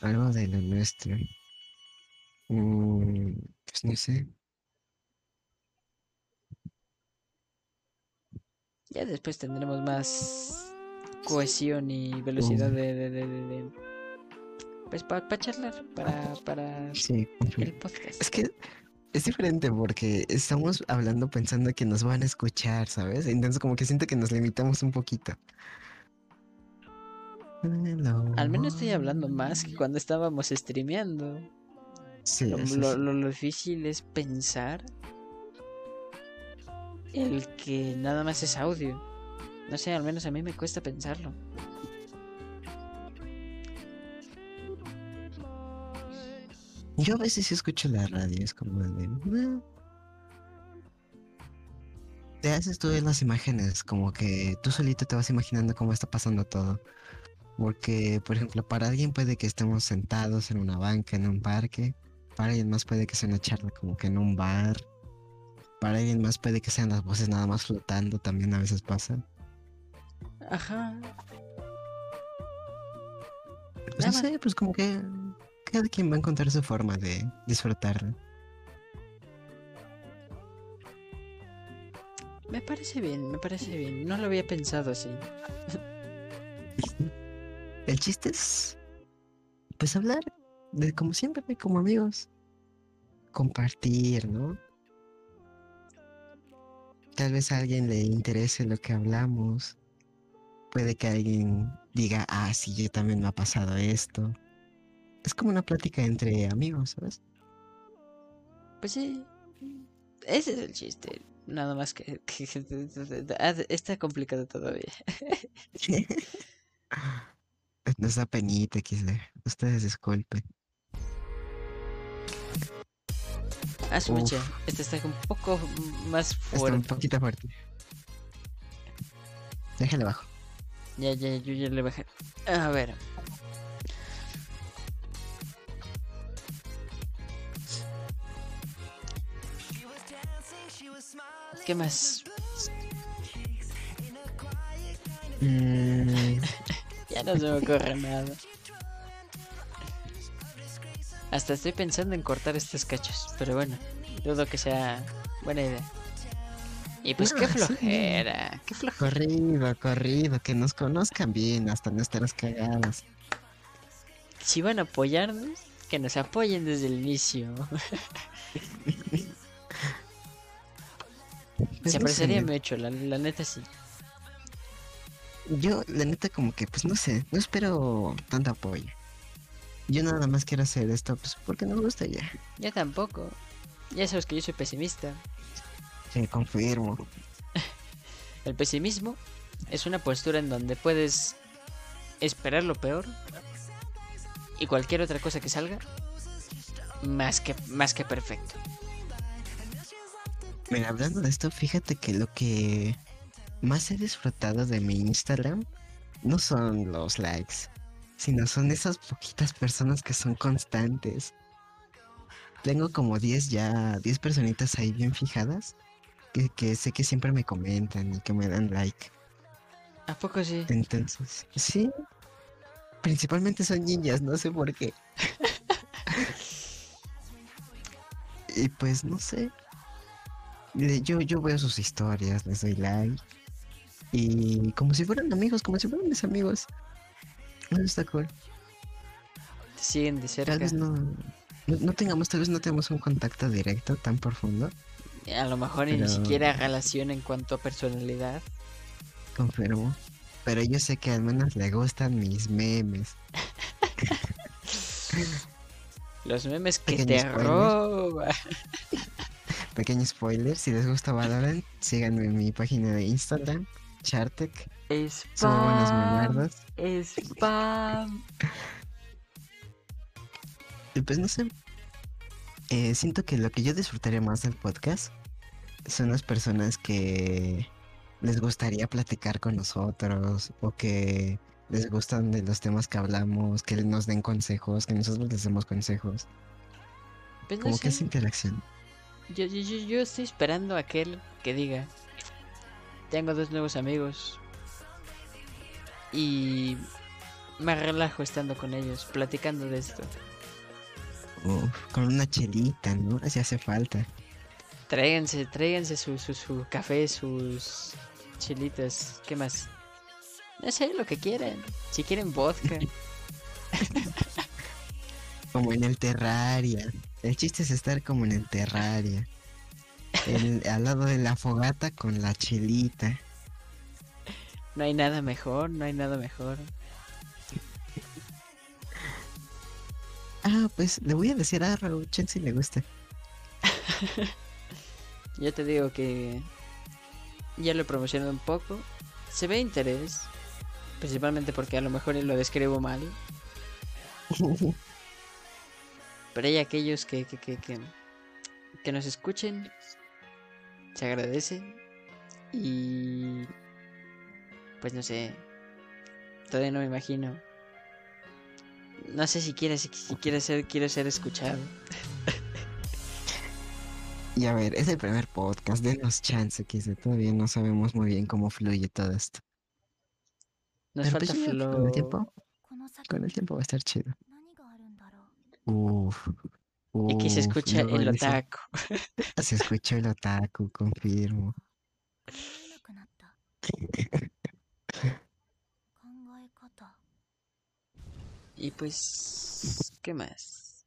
algo de lo nuestro. Mm, pues no sé. Ya después tendremos más cohesión y velocidad de, de- de- de- de- pues para charlar, para, para Sí, el podcast. Es que es diferente porque estamos hablando pensando que nos van a escuchar, ¿sabes? Entonces como que siento que nos limitamos un poquito. Hello. Al menos estoy hablando más que cuando estábamos streameando. Sí, Lo, lo- lo difícil es pensar el que nada más es audio. No sé, al menos a mí me cuesta pensarlo. Yo a veces escucho la radio, es como de... Te haces tú ver las imágenes, como que tú solito te vas imaginando cómo está pasando todo. Porque, por ejemplo, para alguien puede que estemos sentados en una banca, en un parque. Para alguien más puede que sea una charla como que en un bar. Para alguien más puede que sean las voces nada más flotando, también a veces pasa. Ajá. Pues no sé, pues como que cada quien va a encontrar su forma de disfrutarlo. Me parece bien, me parece bien. No lo había pensado así. El chiste es, pues hablar de como siempre, como amigos. Compartir, ¿no? Tal vez a alguien le interese lo que hablamos. Puede que alguien diga, ah, sí, yo también me ha pasado esto. Es como una plática entre amigos, ¿sabes? Pues sí. Ese es el chiste. Nada más que, que- que- ah, está complicado todavía. Nos da penita, XD. Ustedes disculpen. Ah, su mecha. Esta está un poco más Está un fuerte. poquito fuerte. Déjale abajo. Ya, ya, yo ya le bajé. A ver. ¿Qué más? Mm, Ya no se me ocurre nada. Hasta estoy pensando en cortar estos cachos, pero bueno, dudo que sea buena idea. Y pues qué Ah, sí. flojera, qué flojera. corrido, corrido, que nos conozcan bien hasta nuestras cagadas. Si van a apoyarnos, que nos apoyen desde el inicio. Pues Se no sé, apreciaría mucho, la, la neta sí. Yo, la neta, como que, pues no sé, no espero tanto apoyo. Yo nada más quiero hacer esto, pues porque me gusta ya. Yo tampoco. Ya sabes que yo soy pesimista. Sí, confirmo. El pesimismo es una postura en donde puedes esperar lo peor y cualquier otra cosa que salga más que más que perfecto. Mira, hablando de esto, fíjate que lo que más he disfrutado de mi Instagram no son los likes, sino son esas poquitas personas que son constantes. Tengo como 10 ya, 10 personitas ahí bien fijadas que, que sé que siempre me comentan y que me dan like. ¿A poco sí? Entonces, sí. Principalmente son niñas, no sé por qué. y pues no sé. Yo, yo veo sus historias, les doy like. Y como si fueran amigos, como si fueran mis amigos. Eso está cool. Te siguen de cerca. Tal vez no, no, no tengamos, tal vez no tengamos un contacto directo tan profundo. A lo mejor ni Pero- siquiera relación en cuanto a personalidad. Confirmo. Pero yo sé que al menos le gustan mis memes. Los memes que Pequeño te spoiler. roban. Pequeño spoiler, si les gusta Valorant, síganme en mi página de Instagram, Chartec. Spam. Y pues no sé. eh, siento que lo que yo disfrutaría más del podcast son las personas que les gustaría platicar con nosotros o que les gustan de los temas que hablamos, que nos den consejos, que nosotros les demos consejos. Pues no Como sé. que esa interacción. Yo, yo, yo, yo estoy esperando a aquel que diga, tengo dos nuevos amigos y me relajo estando con ellos, platicando de esto. Uf, con una chelita, ¿no? Así hace falta. Tráiganse, tráiganse su, su, su café, sus chilitas, ¿qué más? No sé, lo que quieran. Si quieren vodka. Como en el Terraria. El chiste es estar como en el Terraria. El- al lado de la fogata con la chelita. No hay nada mejor, no hay nada mejor. Ah, pues le voy a decir a Raúl, si le gusta. Yo te digo que ya lo he promocionado un poco. Se ve interés. Principalmente porque a lo mejor lo describo mal. Pero hay aquellos que, que, que, que, que nos escuchen. Se agradece. Y... Pues no sé. Todavía no me imagino. No sé si quieres, si quieres ser, quiero ser escuchado. Y a ver, es el primer podcast, denos chance, que se- todavía no sabemos muy bien cómo fluye todo esto. Nos Pero pues falta sí, flow. con el tiempo, con el tiempo va a estar chido. Uf. Y aquí se escucha el otaku. Se escucha el otaku, confirmo. Y pues... ¿Qué más?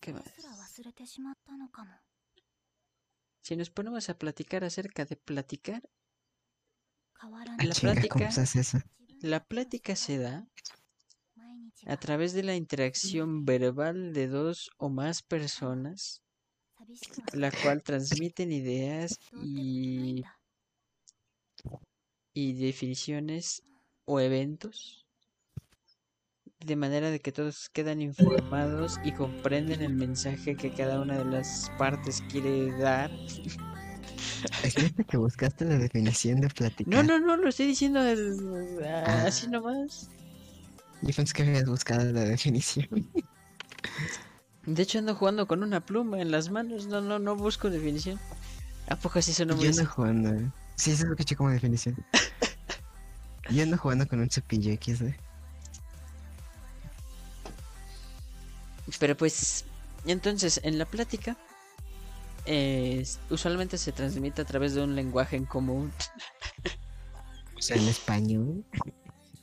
¿Qué más? Si nos ponemos a platicar acerca de platicar, La chinga, ¿cómo plática- la plática se da a través de la interacción verbal de dos o más personas, la cual transmiten ideas y, y definiciones o eventos de manera de que todos quedan informados y comprenden el mensaje que cada una de las partes quiere dar. Es que buscaste la definición de platicar. No, no, no, lo estoy diciendo el- Ah. así nomás. Yo pensé que habías buscado la definición. De hecho ando jugando con una pluma en las manos, no, no, no busco definición. ¿A poco así sonó muy Yo ando jugando. Sí, eso es lo que eché como definición. Yo ando jugando con un cepillo XD. Pero pues, entonces, en la plática, eh, usualmente se transmite a través de un lenguaje en común. O sea, en español.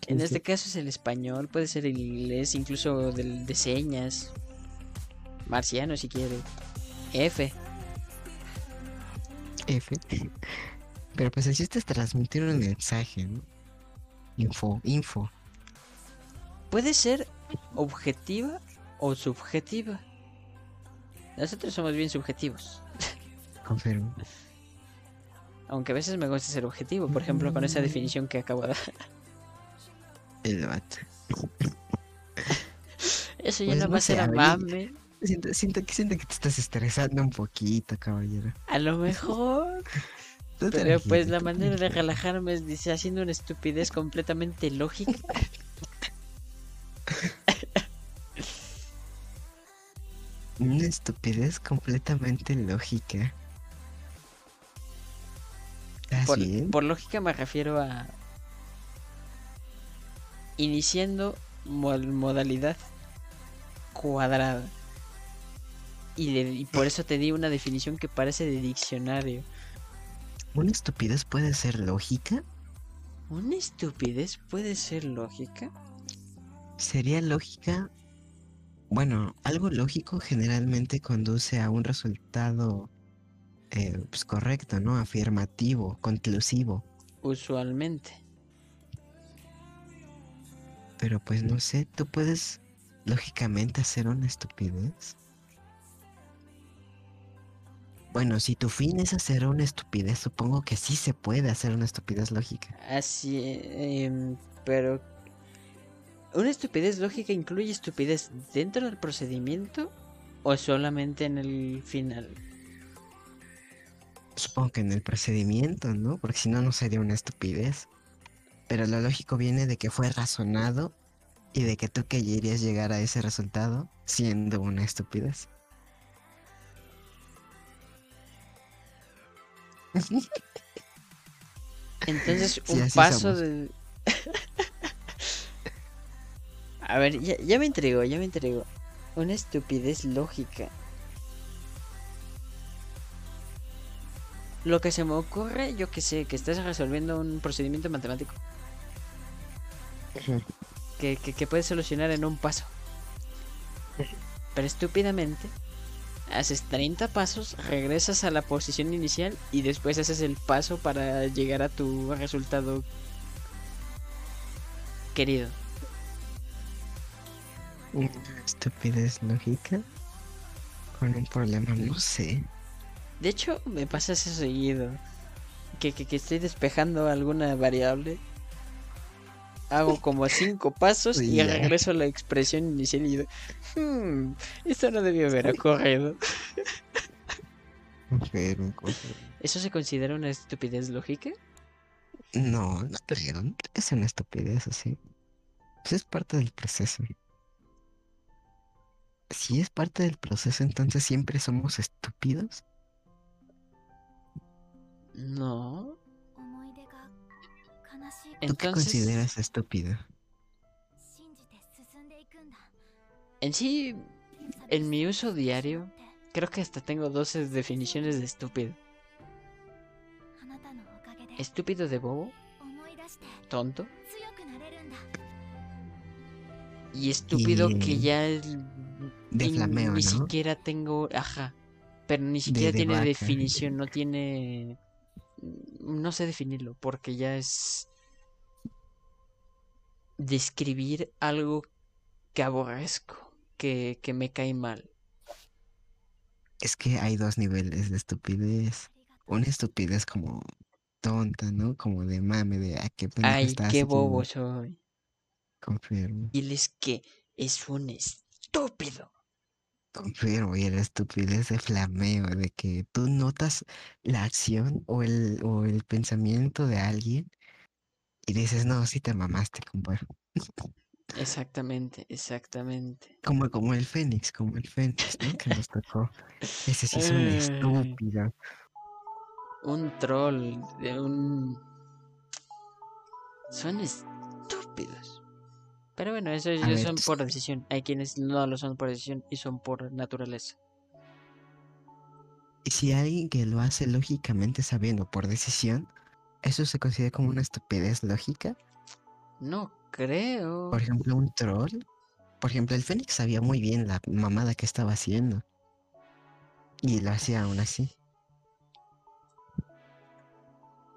En este caso es el español, puede ser el inglés, incluso del, de señas. Marciano si quiere. F. F. Pero pues el chiste es transmitir un mensaje, ¿no? Info, info. Puede ser objetiva o subjetiva. Nosotros somos bien subjetivos. Confirmo. Aunque a veces me gusta ser objetivo, por ejemplo, con esa definición que acabo de dar. El vato. Eso ya Pues no va a ser a amable. Siento, siento, siento que te estás estresando un poquito, caballero. A lo mejor. Pero pues la manera de relajarme es dice, haciendo una estupidez completamente lógica. Una estupidez completamente lógica. ¿Estás Por, bien? por lógica me refiero a iniciando mo- modalidad cuadrada. Y, de- y por eso te di una definición que parece de diccionario. ¿Una estupidez puede ser lógica? ¿Una estupidez puede ser lógica? Sería lógica. Bueno, algo lógico generalmente conduce a un resultado eh, pues, correcto, ¿no? Afirmativo, conclusivo. Usualmente. Pero pues no sé, ¿tú puedes lógicamente hacer una estupidez? Bueno, si tu fin es hacer una estupidez, supongo que sí se puede hacer una estupidez lógica. Así, em, pero ¿una estupidez lógica incluye estupidez dentro del procedimiento o solamente en el final? Supongo que en el procedimiento, ¿no? Porque si no, no sería una estupidez. Pero lo lógico viene de que fue razonado y de que tú querías llegar a ese resultado siendo una estupidez. Entonces, Sí, un paso somos. de... A ver, ya, ya me entregó, ya me entregó. Una estupidez lógica. Lo que se me ocurre, yo que sé, que estás resolviendo un procedimiento matemático que, que, que puedes solucionar en un paso. Pero estúpidamente, haces 30 pasos, regresas a la posición inicial y después haces el paso para llegar a tu resultado querido. Una estupidez lógica con un problema, no sé. De hecho, me pasa eso seguido. Que, que, que estoy despejando alguna variable. Hago como cinco pasos y regreso a la expresión inicial y digo, "Hmm, esto no debió haber ocurrido. ¿Eso se considera una estupidez lógica? No, no creo. No creo que sea una estupidez así. Pues es parte del proceso. Si es parte del proceso, entonces siempre somos estúpidos. No. ¿Tú qué consideras estúpido? En sí, en mi uso diario, creo que hasta tengo 12 definiciones de estúpido. ¿Estúpido de bobo? ¿Tonto? Y estúpido que ya el... De flameo, ni, ni siquiera tengo... Ajá. Pero ni siquiera tiene definición, no tiene... No sé definirlo, porque ya es describir algo que aborrezco, que, que me cae mal. Es que hay dos niveles de estupidez. Una estupidez como tonta, ¿no? Como de mame, de ah, qué Ay, estás qué haciendo?". bobo soy. Confirmo. Y él es que es un estúpido. Confirmo. Y la estupidez de flameo, de que tú notas la acción o el, o el pensamiento de alguien y dices, no, sí te mamaste, compa. Exactamente, exactamente. Como, como el Fénix, como el Fénix, ¿no? Que nos tocó. Ese sí es un estúpido. Un troll de un... Son estúpidos. Pero bueno, eso ver, son por decisión. Hay quienes no lo son por decisión y son por naturaleza. Y si alguien que lo hace lógicamente sabiendo por decisión, ¿eso se considera como una estupidez lógica? No creo. Por ejemplo, un troll. Por ejemplo, el Fénix sabía muy bien la mamada que estaba haciendo. Y lo hacía aún así.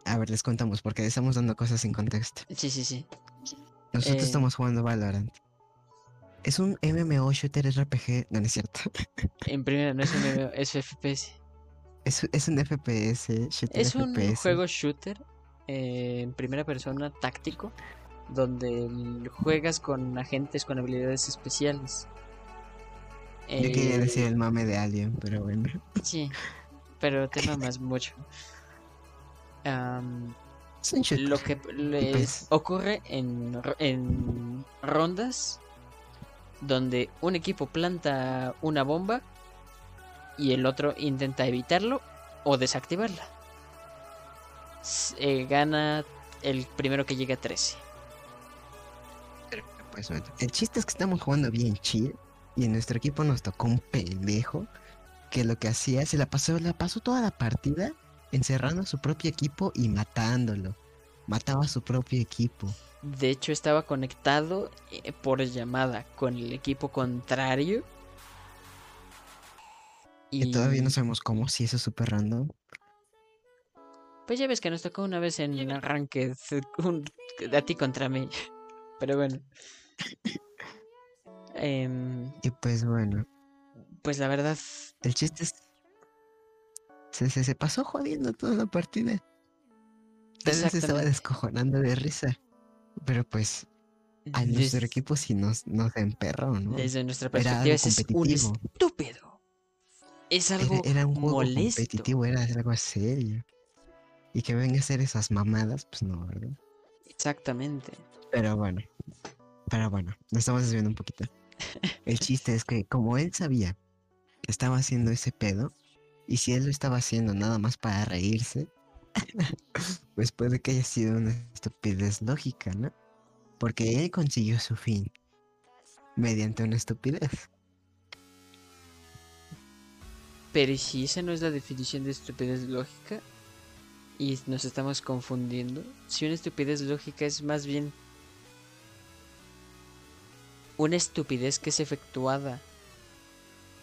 A ver, les contamos porque estamos dando cosas sin contexto. Sí, sí, sí. Nosotros Eh. estamos jugando Valorant. Es un MMO shooter RPG. No, no es cierto. En primera no es un MMO, es FPS. Es, es un FPS, shooter Es un FPS. juego shooter eh, en primera persona táctico donde juegas con agentes con habilidades especiales. Yo quería Eh, decir el mame de Alien, pero bueno. Sí, pero te mamas mucho. Shooter. lo que les pues- ocurre en, en rondas donde un equipo planta una bomba y el otro intenta evitarlo o desactivarla. Eh, gana el primero que llegue a 13. Pues bueno, el chiste es que estamos jugando bien chill y en nuestro equipo nos tocó un pendejo que lo que hacía se la pasó, la pasó toda la partida encerrando a su propio equipo y matándolo. Mataba a su propio equipo. De hecho, estaba conectado eh, por llamada con el equipo contrario. Y todavía no sabemos cómo, si eso es súper random. Pues ya ves que nos tocó una vez en arranque un, a ti contra mí. Pero bueno. Em, Y pues bueno, pues la verdad, el chiste es... Se, se, se pasó jodiendo toda la partida. Tal vez se estaba descojonando de risa. Pero pues a nuestro equipo sí nos, nos emperró, ¿no? desde nuestra Era perspectiva, es un estúpido. Es Era, algo era un juego molesto. competitivo, era algo serio. Y que venga a hacer esas mamadas, pues no, ¿verdad? Exactamente. Pero bueno, pero bueno, nos estamos desviando un poquito. El chiste es que como él sabía que estaba haciendo ese pedo, y si él lo estaba haciendo nada más para reírse, pues puede que haya sido una estupidez lógica, ¿no? Porque él consiguió su fin mediante una estupidez. Pero ¿y si esa no es la definición de estupidez lógica? Y nos estamos confundiendo. Si una estupidez lógica es más bien una estupidez que es efectuada.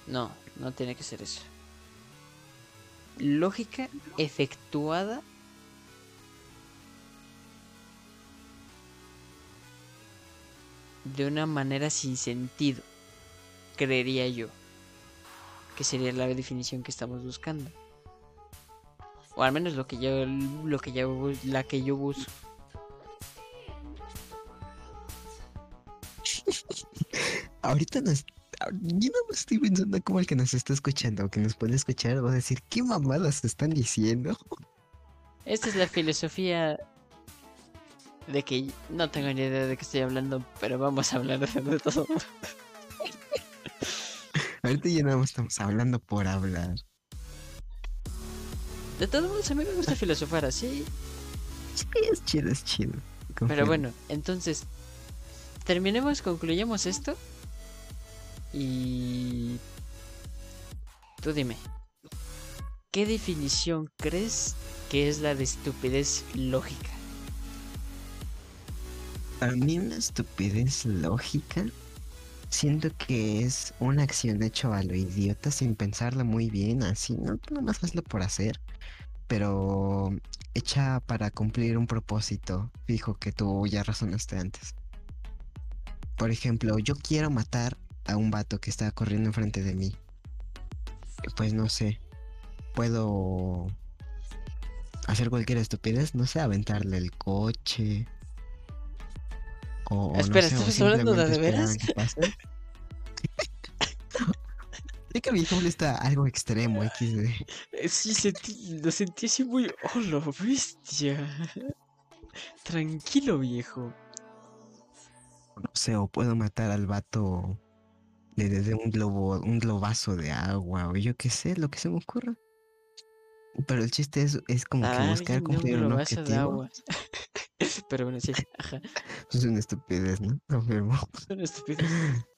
No, no tiene que ser eso. Lógica efectuada de una manera sin sentido, creería yo que sería la definición que estamos buscando. O al menos lo que yo lo que yo la que yo busco. Ahorita nos... Yo no me estoy pensando como el que nos está escuchando o que nos puede escuchar va a decir, ¿qué mamadas están diciendo? Esta es la filosofía de que no tengo ni idea de qué estoy hablando, pero vamos a hablar de todo. Ahorita ya nada más estamos hablando por hablar. De todos modos, a mí me gusta filosofar así. Sí, es chido, es chido. Pero bueno, entonces, terminemos, concluyamos esto. Y... Tú dime, ¿qué definición crees que es la de estupidez lógica? Para mí una estupidez lógica, siento que es una acción hecha a lo idiota sin pensarla muy bien, así, no nomás hazlo por hacer, pero hecha para cumplir un propósito fijo que tú ya razonaste antes. Por ejemplo, yo quiero matar a un vato que está corriendo enfrente de mí. Pues no sé, puedo hacer cualquier estupidez, no sé, aventarle el coche, O, Espera, no sé, o ¿estás hablando de simplemente mi ejemplo está algo extremo, XD. Eh, Sí, sentí, lo sentí así muy... ¡Oh, la bestia! Tranquilo, viejo. No sé, o puedo matar al vato le desde un globo, un globazo de agua, o yo qué sé, lo que se me ocurra. Pero el chiste es, es como que Ah, buscar cumplir un globazo de objetivo. agua. Pero bueno, sí, ajá. Es una estupidez, ¿no? Confirmo. Son estúpidos.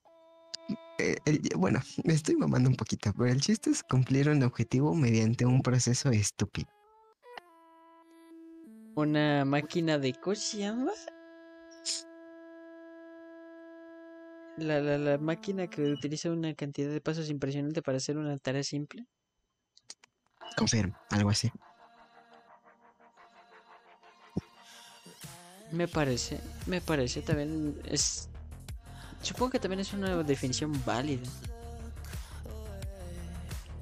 Eh, el- bueno, me estoy mamando un poquito, pero el chiste es cumplir un objetivo mediante un proceso estúpido. Una máquina de ¿cómo se llama? La, la, la máquina que utiliza una cantidad de pasos impresionante para hacer una tarea simple. Confirmo, algo así. Me parece, me parece también es... Supongo que también es una definición válida.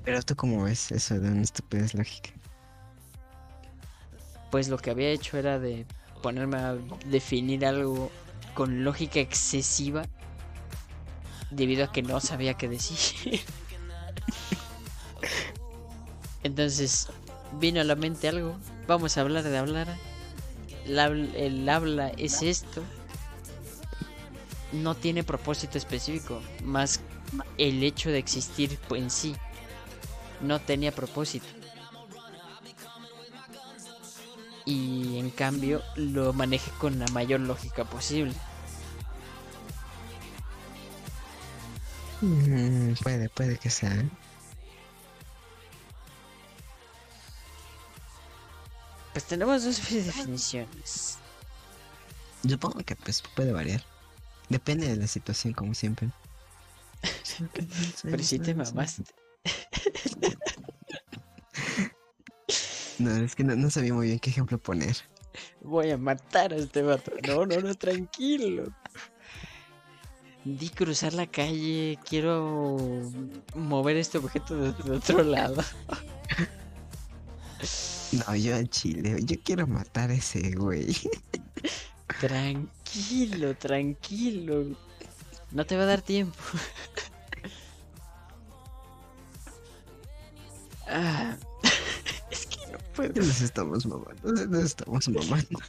Pero tú cómo ves eso de una estupidez lógica. Pues lo que había hecho era de ponerme a definir algo con lógica excesiva debido a que no sabía qué decir. Entonces vino a la mente algo, vamos a hablar de hablar. El, habl- el habla es esto. No tiene propósito específico, más el hecho de existir en sí. No tenía propósito. Y en cambio lo manejé con la mayor lógica posible. Mm, puede, puede que sea. ¿eh? Pues tenemos dos definiciones. Supongo que pues puede variar. Depende de la situación, como siempre. Pero si te mamaste. No, es que no, no sabía muy bien qué ejemplo poner. Voy a matar a este vato. No, no, no, tranquilo. Di cruzar la calle. Quiero mover este objeto desde otro lado. No, yo al chile, yo quiero matar a ese güey. Tranquilo, tranquilo. No te va a dar tiempo. Ah, es que no puedo. Nos estamos mamando, nos estamos mamando.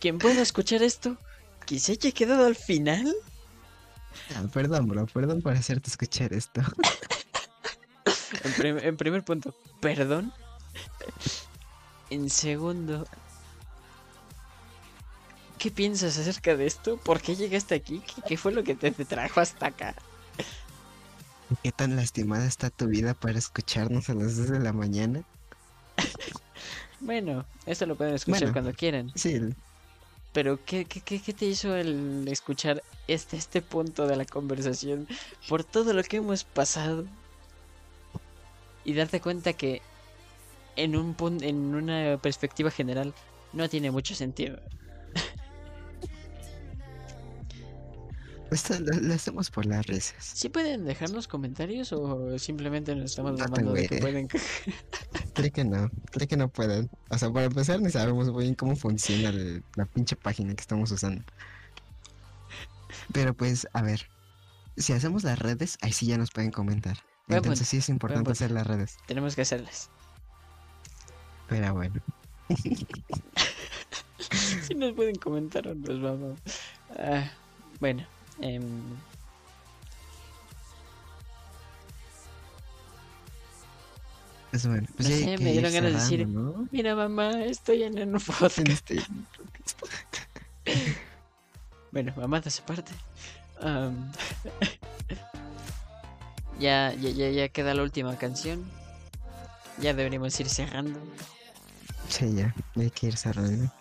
¿Quién pueda escuchar esto? ¿Que se haya quedado al final? Ah, perdón, bro, perdón por hacerte escuchar esto. En, prim- en primer punto, perdón. En segundo, ¿qué piensas acerca de esto? ¿Por qué llegaste aquí? ¿Qué, qué fue lo que te, te trajo hasta acá? ¿Qué tan lastimada está tu vida para escucharnos a las 2 de la mañana? Bueno, esto lo pueden escuchar Bueno. cuando quieran. Sí, Pero ¿qué, qué, qué, qué te hizo el escuchar este, este punto de la conversación por todo lo que hemos pasado? Y darte cuenta que en un pun- en una perspectiva general no tiene mucho sentido. esto lo, lo hacemos por las risas. ¿Sí pueden dejarnos comentarios o simplemente nos estamos No de que pueden? Creo que no, creo que no pueden. O sea, para empezar, ni sabemos muy bien cómo funciona el- la pinche página que estamos usando. Pero pues, a ver, si hacemos las redes, ahí sí ya nos pueden comentar. Buen Entonces punto, sí es importante punto. hacer las redes. Tenemos que hacerlas. Pero bueno, Si nos pueden comentar nos vamos. Ah, bueno. Pues bueno. Pues No sé, me dieron ganas de decir. Mira mamá, estoy en un podcast. En este- Bueno, mamá de su parte. Ya, ya, ya, ya queda la última canción. Ya deberíamos ir cerrando. Sí, ya, ya hay que ir cerrando.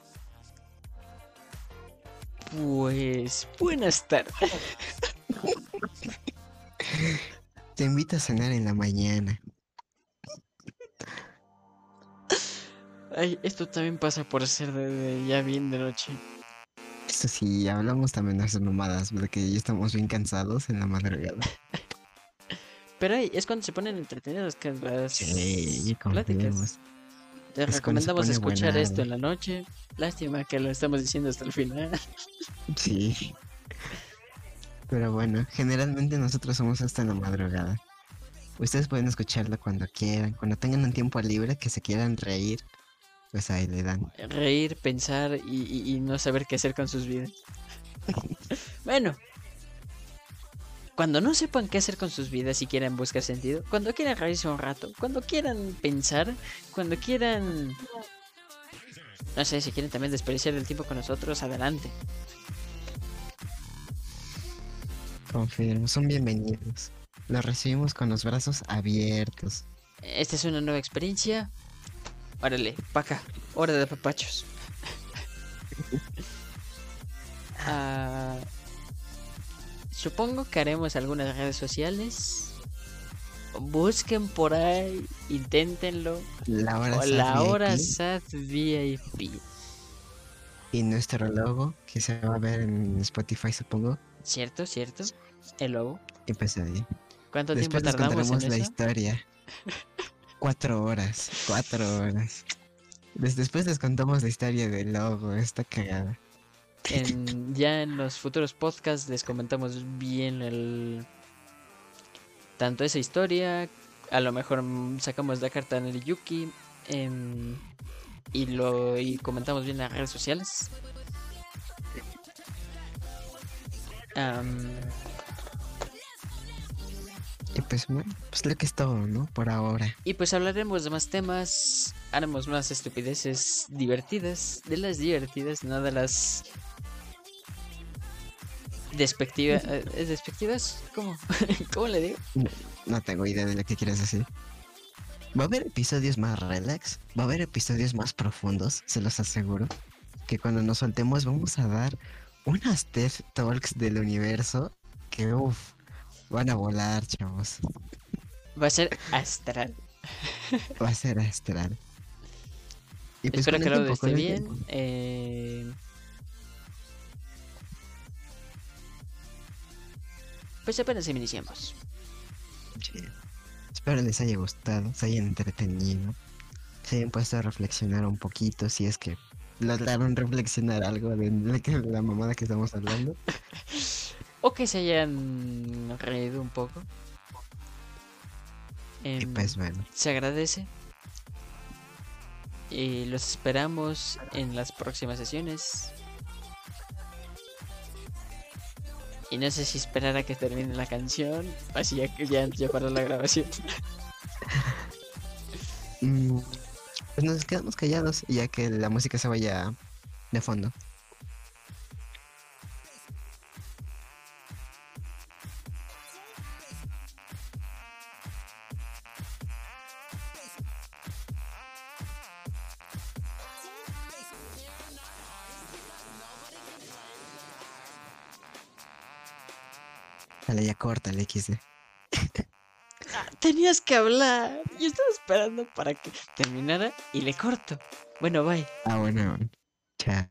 Pues buenas tardes. Te invito a cenar en la mañana. Ay, esto también pasa por ser de, de ya bien de noche. Esto sí, hablamos también de esas mamadas, de que ya estamos bien cansados en la madrugada. Pero ay, es cuando se ponen entretenidas las Sí, pláticas. Te Es recomendamos escuchar buena. esto en la noche. Lástima que lo estamos diciendo hasta el final. Sí. Pero bueno, generalmente nosotros somos hasta la madrugada. Ustedes pueden escucharlo cuando quieran, cuando tengan un tiempo libre que se quieran reír, pues ahí le dan. Reír, pensar y, y- y no saber qué hacer con sus vidas. bueno. Cuando no sepan qué hacer con sus vidas y quieran buscar sentido, cuando quieran reírse un rato, cuando quieran pensar, cuando quieran... No sé, si quieren también desperdiciar el tiempo con nosotros, adelante. Confirmo, son bienvenidos. Los recibimos con los brazos abiertos. Esta es una nueva experiencia. Órale, pa' acá. Hora de papachos. Ah, supongo que haremos algunas redes sociales. Busquen por ahí, inténtenlo. La hora O la VIP hora SAT VIP. y nuestro logo que se va a ver en Spotify, supongo. ¿Cierto? ¿Cierto? El logo. Y pues ahí. ¿Cuánto tiempo Después les tardamos contaremos en la eso? historia. Cuatro horas. Cuatro horas. Des- Después les contamos la historia del logo. Está cagada. En- ya en los futuros podcasts les comentamos bien el tanto esa historia, a lo mejor sacamos la carta en el Yuki em, y lo y comentamos bien las redes sociales. Y pues bueno, pues lo que es todo, ¿no? Por ahora. y pues hablaremos de más temas, haremos más estupideces divertidas, de las divertidas, no de las despectivas. ¿Es despectivas? ¿Cómo? ¿Cómo le digo? No tengo idea de lo que quieres decir. Va a haber episodios más relax. Va a haber episodios más profundos, se los aseguro. Que cuando nos soltemos vamos a dar unas TED Talks del universo que uff, van a volar, chavos. Va a ser astral. Va a ser astral. Y pues Espero que lo esté bien. eh, Pues apenas iniciamos. Sí. Espero les haya gustado, se hayan entretenido, se hayan puesto a reflexionar un poquito, si es que lograron reflexionar algo de la mamada que estamos hablando. O que se hayan reído un poco. Y Em, pues bueno, se agradece. Y los esperamos en las próximas sesiones. Y no sé si esperar a que termine la canción. Así ya, ya, ya paró la grabación. mm, pues nos quedamos callados ya que la música se vaya de fondo. El XD. Tenías que hablar. Yo estaba esperando para que terminara y le corto. Bueno, bye. Ah, bueno. Chao.